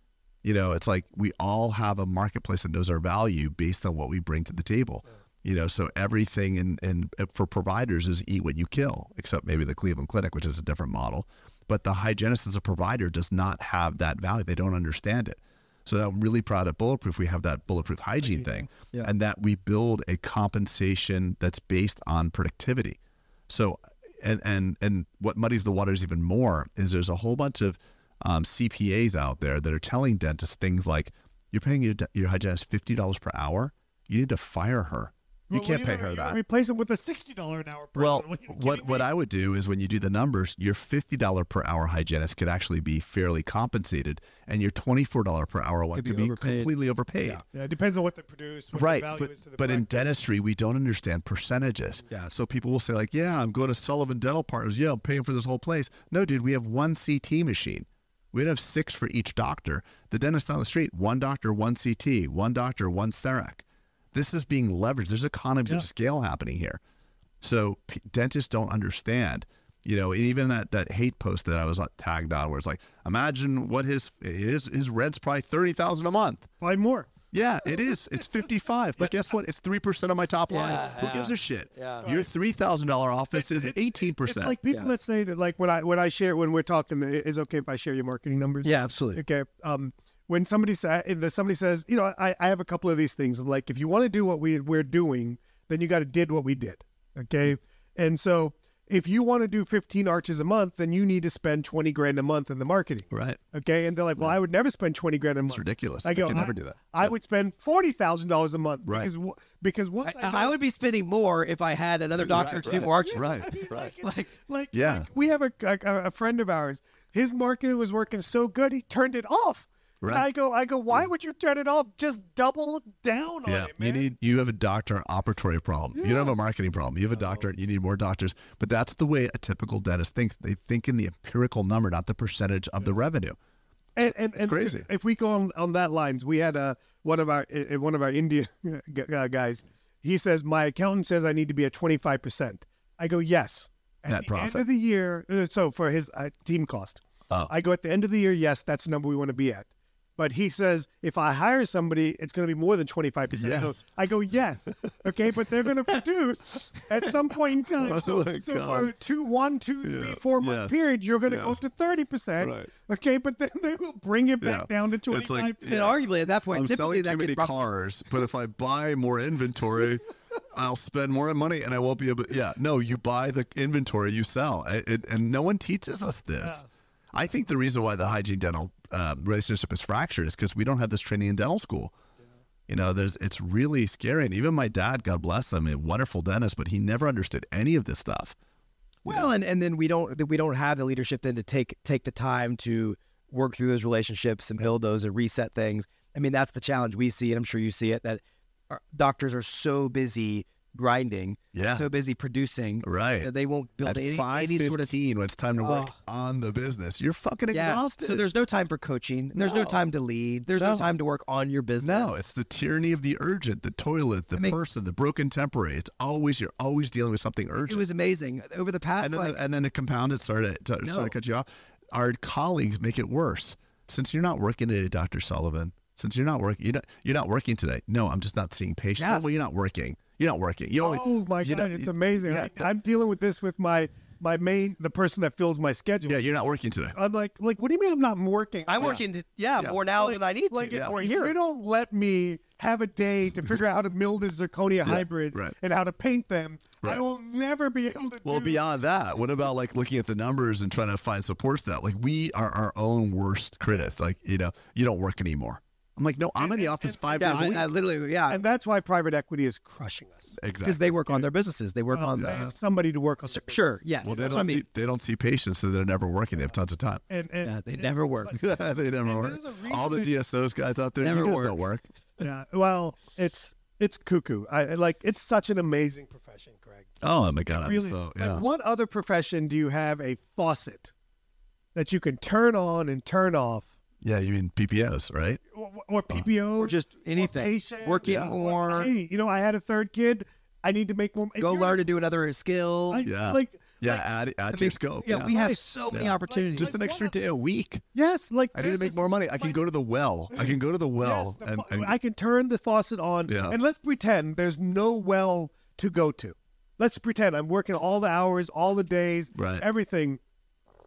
[SPEAKER 4] You know, it's like we all have a marketplace that knows our value based on what we bring to the table. You know, so everything in, in uh, for providers is eat what you kill, except maybe the Cleveland Clinic, which is a different model. But the hygienist as a provider does not have that value. They don't understand it. So I'm really proud at Bulletproof we have that bulletproof hygiene thing,
[SPEAKER 8] Yeah.
[SPEAKER 4] and that we build a compensation that's based on productivity. So, and and and what muddies the waters even more is there's a whole bunch of um, CPAs out there that are telling dentists things like, "You're paying your your hygienist fifty dollars per hour. You need to fire her. You
[SPEAKER 7] Well,
[SPEAKER 4] can't
[SPEAKER 7] you
[SPEAKER 4] pay her
[SPEAKER 7] you
[SPEAKER 4] that."
[SPEAKER 7] Replace them with a sixty dollar an hour. Person.
[SPEAKER 4] Well,
[SPEAKER 7] What, are
[SPEAKER 4] what
[SPEAKER 7] me?
[SPEAKER 4] I would do is when you do the numbers, your fifty dollar per hour hygienist could actually be fairly compensated, and your twenty four dollar per hour one
[SPEAKER 8] Could
[SPEAKER 4] could
[SPEAKER 8] be
[SPEAKER 4] be,
[SPEAKER 8] overpaid.
[SPEAKER 4] completely overpaid.
[SPEAKER 7] yeah, it depends on what they produce. What the
[SPEAKER 4] Right,
[SPEAKER 7] value
[SPEAKER 4] but,
[SPEAKER 7] is to the
[SPEAKER 4] but in dentistry, we don't understand percentages.
[SPEAKER 8] Yeah.
[SPEAKER 4] So people will say like, "Yeah, I'm going to Sullivan Dental Partners. Yeah, I'm paying for this whole place." No, dude, we have one CT machine. We don't have six for each doctor. The dentist on the street, one doctor, one CT, one doctor, one CEREC. This is being leveraged. There's economies of scale happening here. So p- dentists don't understand. You know, even that that hate post that I was uh, tagged on, where it's like, imagine what his his his rent's probably thirty thousand a month.
[SPEAKER 7] buy more.
[SPEAKER 4] Yeah, it is. It's fifty five, but guess what? It's three percent of my top line.
[SPEAKER 5] Yeah,
[SPEAKER 4] Who
[SPEAKER 5] yeah.
[SPEAKER 4] gives a shit?
[SPEAKER 5] Yeah.
[SPEAKER 4] Your three thousand dollar office is eighteen
[SPEAKER 7] It's
[SPEAKER 4] percent.
[SPEAKER 7] like people that say that, like when I when I share when we're talking, i- is okay if I share your marketing numbers?
[SPEAKER 8] Yeah, absolutely.
[SPEAKER 7] Okay. Um, when somebody says somebody says, you know, I, I have a couple of these things. I'm like, if you want to do what we we're doing, then you got to did what we did. Okay. And so if you want to do 15 arches a month, then you need to spend 20 grand a month in the marketing.
[SPEAKER 4] right.
[SPEAKER 7] Okay. And they're like, well, I would never spend 20 grand a month.
[SPEAKER 4] It's ridiculous.
[SPEAKER 7] I
[SPEAKER 4] I
[SPEAKER 7] go,
[SPEAKER 4] could never
[SPEAKER 7] I,
[SPEAKER 4] do that.
[SPEAKER 7] I would spend forty thousand dollars a month
[SPEAKER 4] Right.
[SPEAKER 7] because because once I,
[SPEAKER 8] I, I would be spending more if I had another doctor to do more arches.
[SPEAKER 4] Right.
[SPEAKER 7] I mean,
[SPEAKER 4] right.
[SPEAKER 7] Like, it's- like,
[SPEAKER 4] Yeah.
[SPEAKER 7] like, we have a, a a friend of ours. His marketing was working so good, he turned it off.
[SPEAKER 4] Right.
[SPEAKER 7] I go, I go. Why would you turn it off? Just double down on
[SPEAKER 4] Yeah,
[SPEAKER 7] it,
[SPEAKER 4] you need you have a doctor operatory problem. You don't have a marketing problem. You have a doctor. You need more doctors. But that's the way a typical dentist thinks. They think in the empirical number, not the percentage of the revenue.
[SPEAKER 7] and and, and
[SPEAKER 4] crazy.
[SPEAKER 7] If we go on, on that lines, we had a one of our uh, one of our India [laughs] uh, guys. He says my accountant says I need to be at twenty five percent. I go yes. At
[SPEAKER 4] Net
[SPEAKER 7] the end
[SPEAKER 4] profit.
[SPEAKER 7] of the year, uh, so for his uh, team cost,
[SPEAKER 4] Oh.
[SPEAKER 7] I go at the end of the year. Yes, that's the number we want to be at. But he says if I hire somebody, it's going to be more than 25%. So I go, yes. Okay, but they're going to produce at some point in time. [laughs]
[SPEAKER 4] Oh
[SPEAKER 7] So, so
[SPEAKER 4] God.
[SPEAKER 7] for two, one, two, three,
[SPEAKER 4] Yeah.
[SPEAKER 7] four month
[SPEAKER 4] Yes.
[SPEAKER 7] period, you're going to go
[SPEAKER 4] Yes.
[SPEAKER 7] up to 30%.
[SPEAKER 4] Right.
[SPEAKER 7] Okay, but then they will bring it back
[SPEAKER 4] Yeah.
[SPEAKER 7] down to
[SPEAKER 4] It's
[SPEAKER 7] 25
[SPEAKER 4] like-
[SPEAKER 8] And arguably at that point,
[SPEAKER 4] I'm
[SPEAKER 8] typically
[SPEAKER 4] selling
[SPEAKER 8] that
[SPEAKER 4] too
[SPEAKER 8] could
[SPEAKER 4] many
[SPEAKER 8] rough-
[SPEAKER 4] cars, but if I buy more inventory, [laughs] I'll spend more money and I won't be able. Yeah, no, you buy the inventory, you sell, I- it, and no one teaches us this. I think the reason why the hygiene dental uh, relationship is fractured is because we don't have this training in dental school. You know, there's it's really scary. And even my dad, God bless him, a wonderful dentist, but he never understood any of this stuff.
[SPEAKER 8] Well, and, and then we don't we don't have the leadership then to take take the time to work through those relationships and build those and reset things. I mean, that's the challenge we see, and I'm sure you see it that our doctors are so busy grinding,
[SPEAKER 4] Yeah.
[SPEAKER 8] so busy producing,
[SPEAKER 4] Right.
[SPEAKER 8] that they won't build
[SPEAKER 4] At
[SPEAKER 8] any,
[SPEAKER 4] five
[SPEAKER 8] any sort of
[SPEAKER 4] fifteen, when it's time to work
[SPEAKER 8] Oh.
[SPEAKER 4] on the business, you're fucking
[SPEAKER 8] Yes.
[SPEAKER 4] exhausted.
[SPEAKER 8] So there's no time for coaching. There's no,
[SPEAKER 4] No.
[SPEAKER 8] time to lead. There's no.
[SPEAKER 4] No.
[SPEAKER 8] time to work on your business.
[SPEAKER 4] No, it's the tyranny of the urgent, the toilet, the
[SPEAKER 8] I mean-
[SPEAKER 4] person, the broken temporary. It's always you're always dealing with something urgent.
[SPEAKER 8] it was amazing over the past
[SPEAKER 4] and then,
[SPEAKER 8] like
[SPEAKER 4] the, and then it, sorry to, to, sorry to cut you off. Our colleagues make it worse. Since you're not working today, Dr. Sullivan. Since you're not working, you're not, you're not working today. No, I'm just not seeing patients.
[SPEAKER 8] Yes.
[SPEAKER 4] Well, you're not working. You're not working. You only,
[SPEAKER 7] Oh my
[SPEAKER 4] you
[SPEAKER 7] god,
[SPEAKER 4] know-
[SPEAKER 7] it's amazing.
[SPEAKER 4] Yeah,
[SPEAKER 7] I, I'm dealing with this with my my main the person that fills my schedule.
[SPEAKER 4] yeah, you're not working today.
[SPEAKER 7] I'm like, like, what do you mean I'm not working?
[SPEAKER 8] I'm working to, yeah,
[SPEAKER 4] Yeah.
[SPEAKER 8] more now
[SPEAKER 7] Like-
[SPEAKER 8] than I need
[SPEAKER 7] like
[SPEAKER 8] to.
[SPEAKER 7] if
[SPEAKER 8] Or
[SPEAKER 7] you
[SPEAKER 8] here.
[SPEAKER 7] don't let me have a day to [laughs] figure out how to mill the zirconia hybrids
[SPEAKER 4] right.
[SPEAKER 7] and how to paint them, I will never be able to
[SPEAKER 4] Well,
[SPEAKER 7] do.
[SPEAKER 4] beyond that, what about like looking at the numbers and trying to find support that Like we are our own worst critics. Like you know, you don't work anymore. I'm like, no, I'm in the office five
[SPEAKER 8] yeah,
[SPEAKER 4] days a week.
[SPEAKER 8] I literally, yeah,
[SPEAKER 7] and that's why private equity is crushing us.
[SPEAKER 4] Exactly.
[SPEAKER 8] Because they work on their businesses. They work oh, on
[SPEAKER 7] They
[SPEAKER 8] the
[SPEAKER 7] somebody to work on. their
[SPEAKER 8] sure,
[SPEAKER 7] business.
[SPEAKER 8] yes.
[SPEAKER 4] Well, they don't
[SPEAKER 8] I mean.
[SPEAKER 4] see they don't see patients, so they're never working. They have tons of time.
[SPEAKER 7] And, and
[SPEAKER 8] Yeah, they never work. [laughs]
[SPEAKER 4] they never work.
[SPEAKER 7] there's a reason
[SPEAKER 4] All the DSOs guys out there,
[SPEAKER 8] Never
[SPEAKER 4] you guys
[SPEAKER 8] work.
[SPEAKER 4] don't work.
[SPEAKER 7] yeah, well, it's it's cuckoo. I I like it's such an amazing profession, Craig.
[SPEAKER 4] Oh my god, I'm
[SPEAKER 7] really.
[SPEAKER 4] so
[SPEAKER 7] like,
[SPEAKER 4] yeah.
[SPEAKER 7] what other profession do you have a faucet that you can turn on and turn off,
[SPEAKER 4] Yeah, you mean PPOs, right?
[SPEAKER 7] or, or PPO,
[SPEAKER 8] Or just anything.
[SPEAKER 7] patient,
[SPEAKER 8] Working
[SPEAKER 7] or,
[SPEAKER 8] more.
[SPEAKER 7] Hey, you know, I had a third kid. I need to make more. if
[SPEAKER 8] Go
[SPEAKER 7] you're-
[SPEAKER 8] learn to do another skill.
[SPEAKER 7] I-
[SPEAKER 4] Yeah.
[SPEAKER 7] Like
[SPEAKER 4] Yeah,
[SPEAKER 7] like,
[SPEAKER 4] add add
[SPEAKER 8] I
[SPEAKER 4] to
[SPEAKER 8] mean,
[SPEAKER 4] your scope.
[SPEAKER 8] Yeah, we have so many
[SPEAKER 4] Yeah.
[SPEAKER 8] opportunities.
[SPEAKER 4] just an
[SPEAKER 7] like,
[SPEAKER 4] extra
[SPEAKER 7] what
[SPEAKER 4] day a week.
[SPEAKER 7] yes, like
[SPEAKER 4] I need to
[SPEAKER 7] this
[SPEAKER 4] make
[SPEAKER 7] is-
[SPEAKER 4] more money. I can
[SPEAKER 7] like-
[SPEAKER 4] go to the well. I can go to the well
[SPEAKER 7] Yes, the
[SPEAKER 4] and,
[SPEAKER 7] fa-
[SPEAKER 4] and
[SPEAKER 7] I can turn the faucet on,
[SPEAKER 4] Yeah.
[SPEAKER 7] and let's pretend there's no well to go to. Let's pretend I'm working all the hours, all the days,
[SPEAKER 4] Right.
[SPEAKER 7] everything.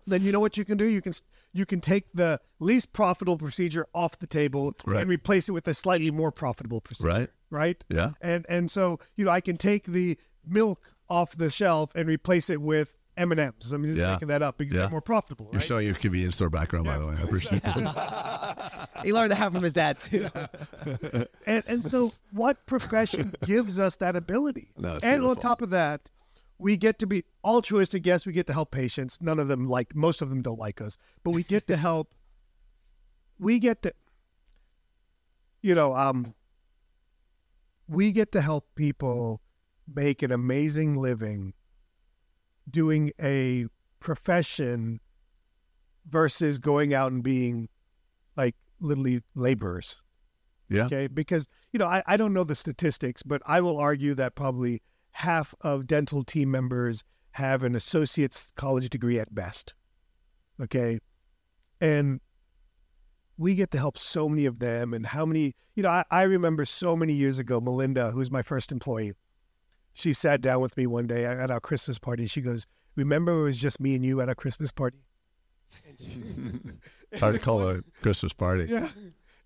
[SPEAKER 7] Then you know what you can do? You can you can take the least profitable procedure off the table
[SPEAKER 4] Right.
[SPEAKER 7] and replace it with a slightly more profitable procedure.
[SPEAKER 4] Right.
[SPEAKER 7] Right.
[SPEAKER 4] Yeah.
[SPEAKER 7] And and so you know I can take the milk off the shelf and replace it with M and M's. I'm just
[SPEAKER 4] Yeah.
[SPEAKER 7] making that up because
[SPEAKER 4] Yeah.
[SPEAKER 7] they're more profitable.
[SPEAKER 4] you're showing your convenience store background, by the way. I appreciate that. [laughs]
[SPEAKER 8] he learned that from his dad too. [laughs]
[SPEAKER 7] And and so what profession gives us that ability?
[SPEAKER 4] No, it's
[SPEAKER 7] and on top of that, we get to be altruistic. Yes, we get to help patients. None of them like most of them don't like us, but we get to [laughs] help. We get to, you know, um, we get to help people make an amazing living doing a profession versus going out and being like literally laborers.
[SPEAKER 4] Yeah.
[SPEAKER 7] Okay. Because, you know, I, I don't know the statistics, but I will argue that probably half of dental team members have an associate's college degree at best. Okay. And we get to help so many of them. And how many, you know, I, I remember so many years ago, Melinda, who's my first employee, she sat down with me one day at our Christmas party. She goes, Remember, it was just me and you at our Christmas party?
[SPEAKER 4] It's hard to call a Christmas party.
[SPEAKER 7] yeah.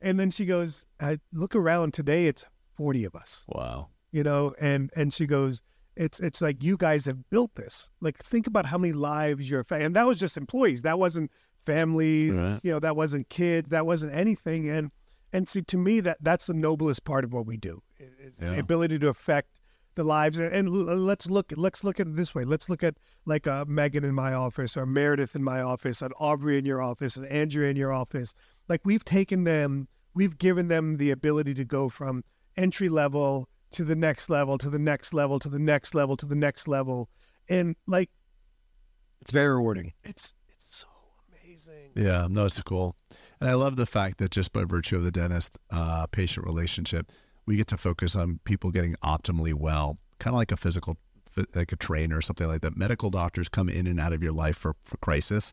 [SPEAKER 7] And then she goes, I look around today, it's 40 of us,
[SPEAKER 4] Wow.
[SPEAKER 7] You know, and, and she goes, it's, it's like you guys have built this. Like, think about how many lives you're, and that was just employees. That wasn't families,
[SPEAKER 4] Right.
[SPEAKER 7] you know, that wasn't kids, that wasn't anything. And, and see, to me, that that's the noblest part of what we do is
[SPEAKER 4] Yeah.
[SPEAKER 7] the ability to affect the lives. And, and let's look, let's look at it this way. Let's look at like uh, Megan in my office or Meredith in my office and Aubrey in your office and Andrea in your office. Like we've taken them, we've given them the ability to go from entry level to the next level, to the next level, to the next level, to the next level. And like,
[SPEAKER 8] It's very rewarding.
[SPEAKER 7] it's, it's so amazing.
[SPEAKER 4] Yeah, no, it's cool. And I love the fact that just by virtue of the dentist uh, patient relationship, we get to focus on people getting optimally well, kind of like a physical, like a trainer or something like that. Medical doctors come in and out of your life for, for crisis.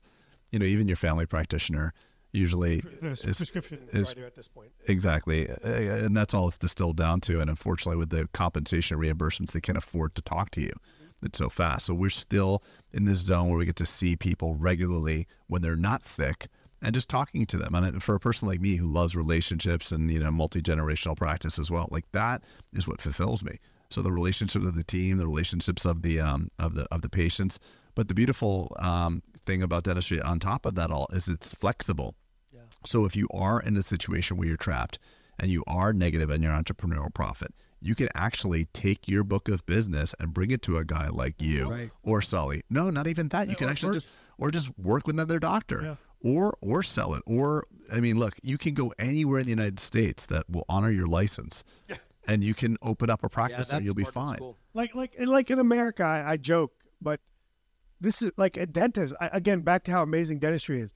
[SPEAKER 4] You know, even your family practitioner, usually is
[SPEAKER 7] prescription
[SPEAKER 4] is-
[SPEAKER 7] writer at this point.
[SPEAKER 4] Exactly. And that's all it's distilled down to. And unfortunately, with the compensation reimbursements, they can't afford to talk to you. It's so fast. So we're still in this zone where we get to see people regularly when they're not sick and just talking to them. And for a person like me who loves relationships and, you know, multi generational practice as well, like that is what fulfills me. So the relationships of the team, the relationships of the um, of the of the patients. But the beautiful um, thing about dentistry on top of that all is it's flexible. So if you are in a situation where you're trapped and you are negative in your entrepreneurial profit, you can actually take your book of business and bring it to a guy like you
[SPEAKER 5] Right.
[SPEAKER 4] or Sully. No, not even that. You can actually
[SPEAKER 7] or-
[SPEAKER 4] just or just work with another doctor. Or or sell it. Or I mean, look, you can go anywhere in the United States that will honor your license. And you can open up a practice and you'll be fine.
[SPEAKER 7] Like like like in America, I, I joke, but this is like a dentist. I, again, back to how amazing dentistry is.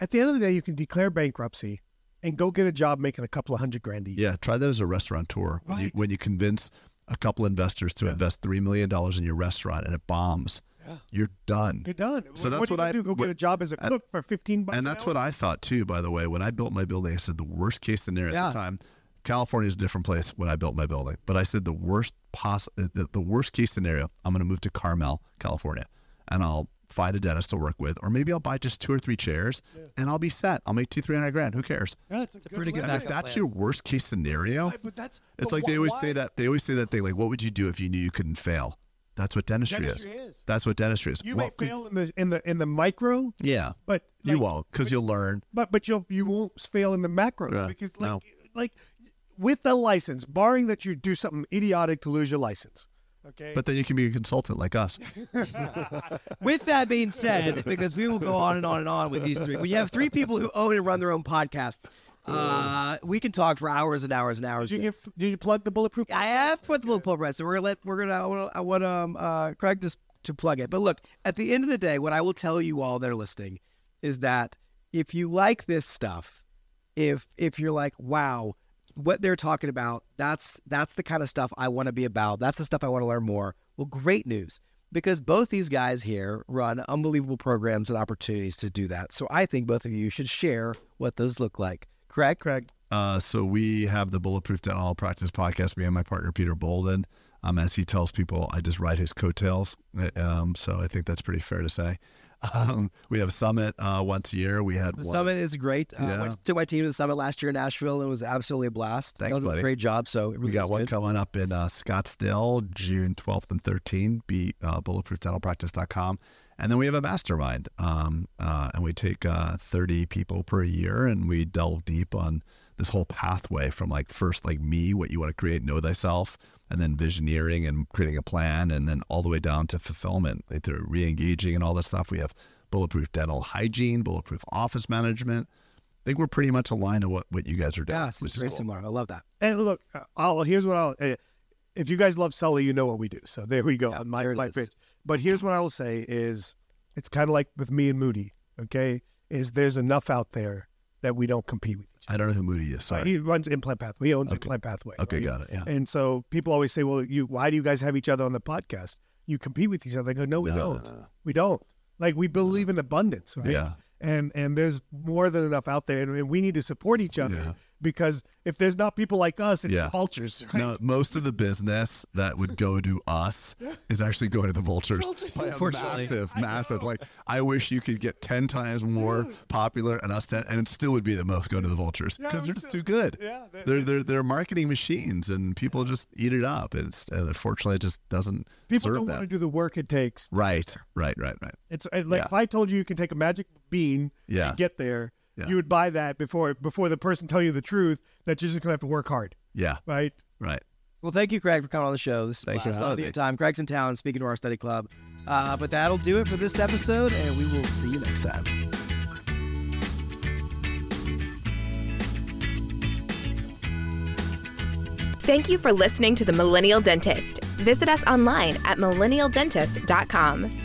[SPEAKER 7] At the end of the day, you can declare bankruptcy and go get a job making a couple of hundred grand each.
[SPEAKER 4] Yeah, try that as a restaurateur. When, you,
[SPEAKER 7] Right.
[SPEAKER 4] when you convince a couple investors to invest three million dollars in your restaurant and it bombs, yeah. you're done.
[SPEAKER 7] You're done.
[SPEAKER 4] So
[SPEAKER 7] what,
[SPEAKER 4] that's
[SPEAKER 7] what,
[SPEAKER 4] what
[SPEAKER 7] are you
[SPEAKER 4] I-
[SPEAKER 7] do. Go
[SPEAKER 4] what-
[SPEAKER 7] get a job as a cook for fifteen bucks.
[SPEAKER 4] And
[SPEAKER 7] an
[SPEAKER 4] that's what I thought too, by the way. When I built my building, I said the worst case scenario
[SPEAKER 5] Yeah.
[SPEAKER 4] at the time. California is a different place when I built my building, but I said the worst poss- the, the worst case scenario. I'm going to move to Carmel, California, and I'll find a dentist to work with, or maybe I'll buy just two or three chairs, and I'll be set. I'll make two, three hundred grand. Who cares?
[SPEAKER 7] Yeah, it's a,
[SPEAKER 5] a pretty good
[SPEAKER 7] living.
[SPEAKER 4] And if that's
[SPEAKER 5] plan.
[SPEAKER 4] your worst case scenario,
[SPEAKER 7] Right, but that's
[SPEAKER 4] it's
[SPEAKER 7] but
[SPEAKER 4] like they always
[SPEAKER 7] why-
[SPEAKER 4] say that. They always say that thing like, "What would you do if you knew you couldn't fail?" That's what dentistry,
[SPEAKER 7] Dentistry
[SPEAKER 4] is.
[SPEAKER 7] is.
[SPEAKER 4] That's what dentistry is.
[SPEAKER 7] You
[SPEAKER 4] Well,
[SPEAKER 7] may fail in the in the in the micro,
[SPEAKER 4] Yeah,
[SPEAKER 7] but
[SPEAKER 4] you won't because you'll learn.
[SPEAKER 7] But but you'll you won't fail in the macro
[SPEAKER 4] Yeah,
[SPEAKER 7] because like
[SPEAKER 4] no.
[SPEAKER 7] like with a license, barring that you do something idiotic to lose your license. Okay.
[SPEAKER 4] But then you can be a consultant like us. [laughs]
[SPEAKER 5] With that being said, because we will go on and on and on with these three, when you have three people who own and run their own podcasts, uh, we can talk for hours and hours and hours.
[SPEAKER 7] did you
[SPEAKER 5] Yes.
[SPEAKER 7] give, did you plug the bulletproof?
[SPEAKER 5] I have put the little pull press, so we're gonna let we're gonna I want, I want um uh Craig just to plug it. But look, at the end of the day, what I will tell you all that are listening is that if you like this stuff, if if you're like, wow, what they're talking about, that's that's the kind of stuff I want to be about. That's the stuff I want to learn more. Well, great news. Because both these guys here run unbelievable programs and opportunities to do that. So I think both of you should share what those look like. Craig?
[SPEAKER 7] Craig.
[SPEAKER 4] Uh, so we have the Bulletproof Dental Practice podcast. Me and my partner Peter Boulden. Um, as he tells people, I just ride his coattails. Uh, Um, so I think that's pretty fair to say. Um, we have summit uh, once a year. We had
[SPEAKER 5] The
[SPEAKER 4] one-
[SPEAKER 5] summit is great. Uh,
[SPEAKER 4] Yeah.
[SPEAKER 5] went to my team to the summit last year in Nashville and it was absolutely a blast.
[SPEAKER 4] Thanks, buddy.
[SPEAKER 5] Great job. So it really
[SPEAKER 4] We got one
[SPEAKER 5] good.
[SPEAKER 4] coming up in uh, Scottsdale, June 12th and 13th. Be uh, bulletproofdentalpractice.com. And then we have a mastermind. Um, uh, and we take uh, 30 people per year and we delve deep on this whole pathway from like first, like me, what you want to create, know thyself, and then visioneering and creating a plan, and then all the way down to fulfillment, like through re engaging and all that stuff. We have bulletproof dental hygiene, bulletproof office management. I think we're pretty much aligned to what, what you guys are doing.
[SPEAKER 5] Yeah, it's very
[SPEAKER 4] cool.
[SPEAKER 5] similar. I love that.
[SPEAKER 7] And look, I'll here's what I'll. Uh, if you guys love Sully, you know what we do. So there we go
[SPEAKER 5] Yeah,
[SPEAKER 7] my
[SPEAKER 5] there
[SPEAKER 7] my
[SPEAKER 5] is.
[SPEAKER 7] pitch. But here's what I will say: is it's kind of like with me and Moody. Okay, is there's enough out there that we don't compete with each other.
[SPEAKER 4] I don't know who Moody is. Sorry.
[SPEAKER 7] He runs Implant Pathway. He owns
[SPEAKER 4] Okay.
[SPEAKER 7] Implant Pathway.
[SPEAKER 4] Okay,
[SPEAKER 7] right?
[SPEAKER 4] got it. Yeah.
[SPEAKER 7] And so people always say, "Well, you why do you guys have each other on the podcast? You compete with each other." I go, "No, we
[SPEAKER 4] No,
[SPEAKER 7] don't.
[SPEAKER 4] no, no.
[SPEAKER 7] We don't. Like we believe in abundance, right?
[SPEAKER 4] Yeah.
[SPEAKER 7] And and there's more than enough out there, and, and we need to support each other
[SPEAKER 4] Yeah.
[SPEAKER 7] Because if there's not people like us, it's
[SPEAKER 4] Yeah.
[SPEAKER 7] vultures. Right?
[SPEAKER 4] No, most of the business that would go to us [laughs] is actually going to the vultures. By a
[SPEAKER 5] Unfortunately.
[SPEAKER 4] massive, massive. Like I wish you could get ten times more popular and us ten, and it still would be the most going to the vultures
[SPEAKER 7] Yeah,
[SPEAKER 4] because they're just
[SPEAKER 7] still-
[SPEAKER 4] too good.
[SPEAKER 7] yeah, they-
[SPEAKER 4] they're they're they're marketing machines, and people just eat it up. It's and unfortunately, it just doesn't
[SPEAKER 7] People
[SPEAKER 4] serve
[SPEAKER 7] don't
[SPEAKER 4] them.
[SPEAKER 7] want to do the work it takes.
[SPEAKER 4] Right, right, right, right.
[SPEAKER 7] It's like
[SPEAKER 4] Yeah.
[SPEAKER 7] if I told you you can take a magic bean
[SPEAKER 4] Yeah.
[SPEAKER 7] and get there,
[SPEAKER 4] Yeah.
[SPEAKER 7] you would buy that before before the person tell you the truth that you're just gonna have to work hard,
[SPEAKER 4] Yeah,
[SPEAKER 7] right?
[SPEAKER 4] right.
[SPEAKER 5] Well, thank you, Craig, for coming on the show. This is
[SPEAKER 4] Thanks for
[SPEAKER 5] blast.
[SPEAKER 4] having me.
[SPEAKER 5] time. Craig's in town speaking to our study club. Uh, but that'll do it for this episode, and we will see you next time.
[SPEAKER 6] Thank you for listening to The Millennial Dentist. Visit us online at millennialdentist.com.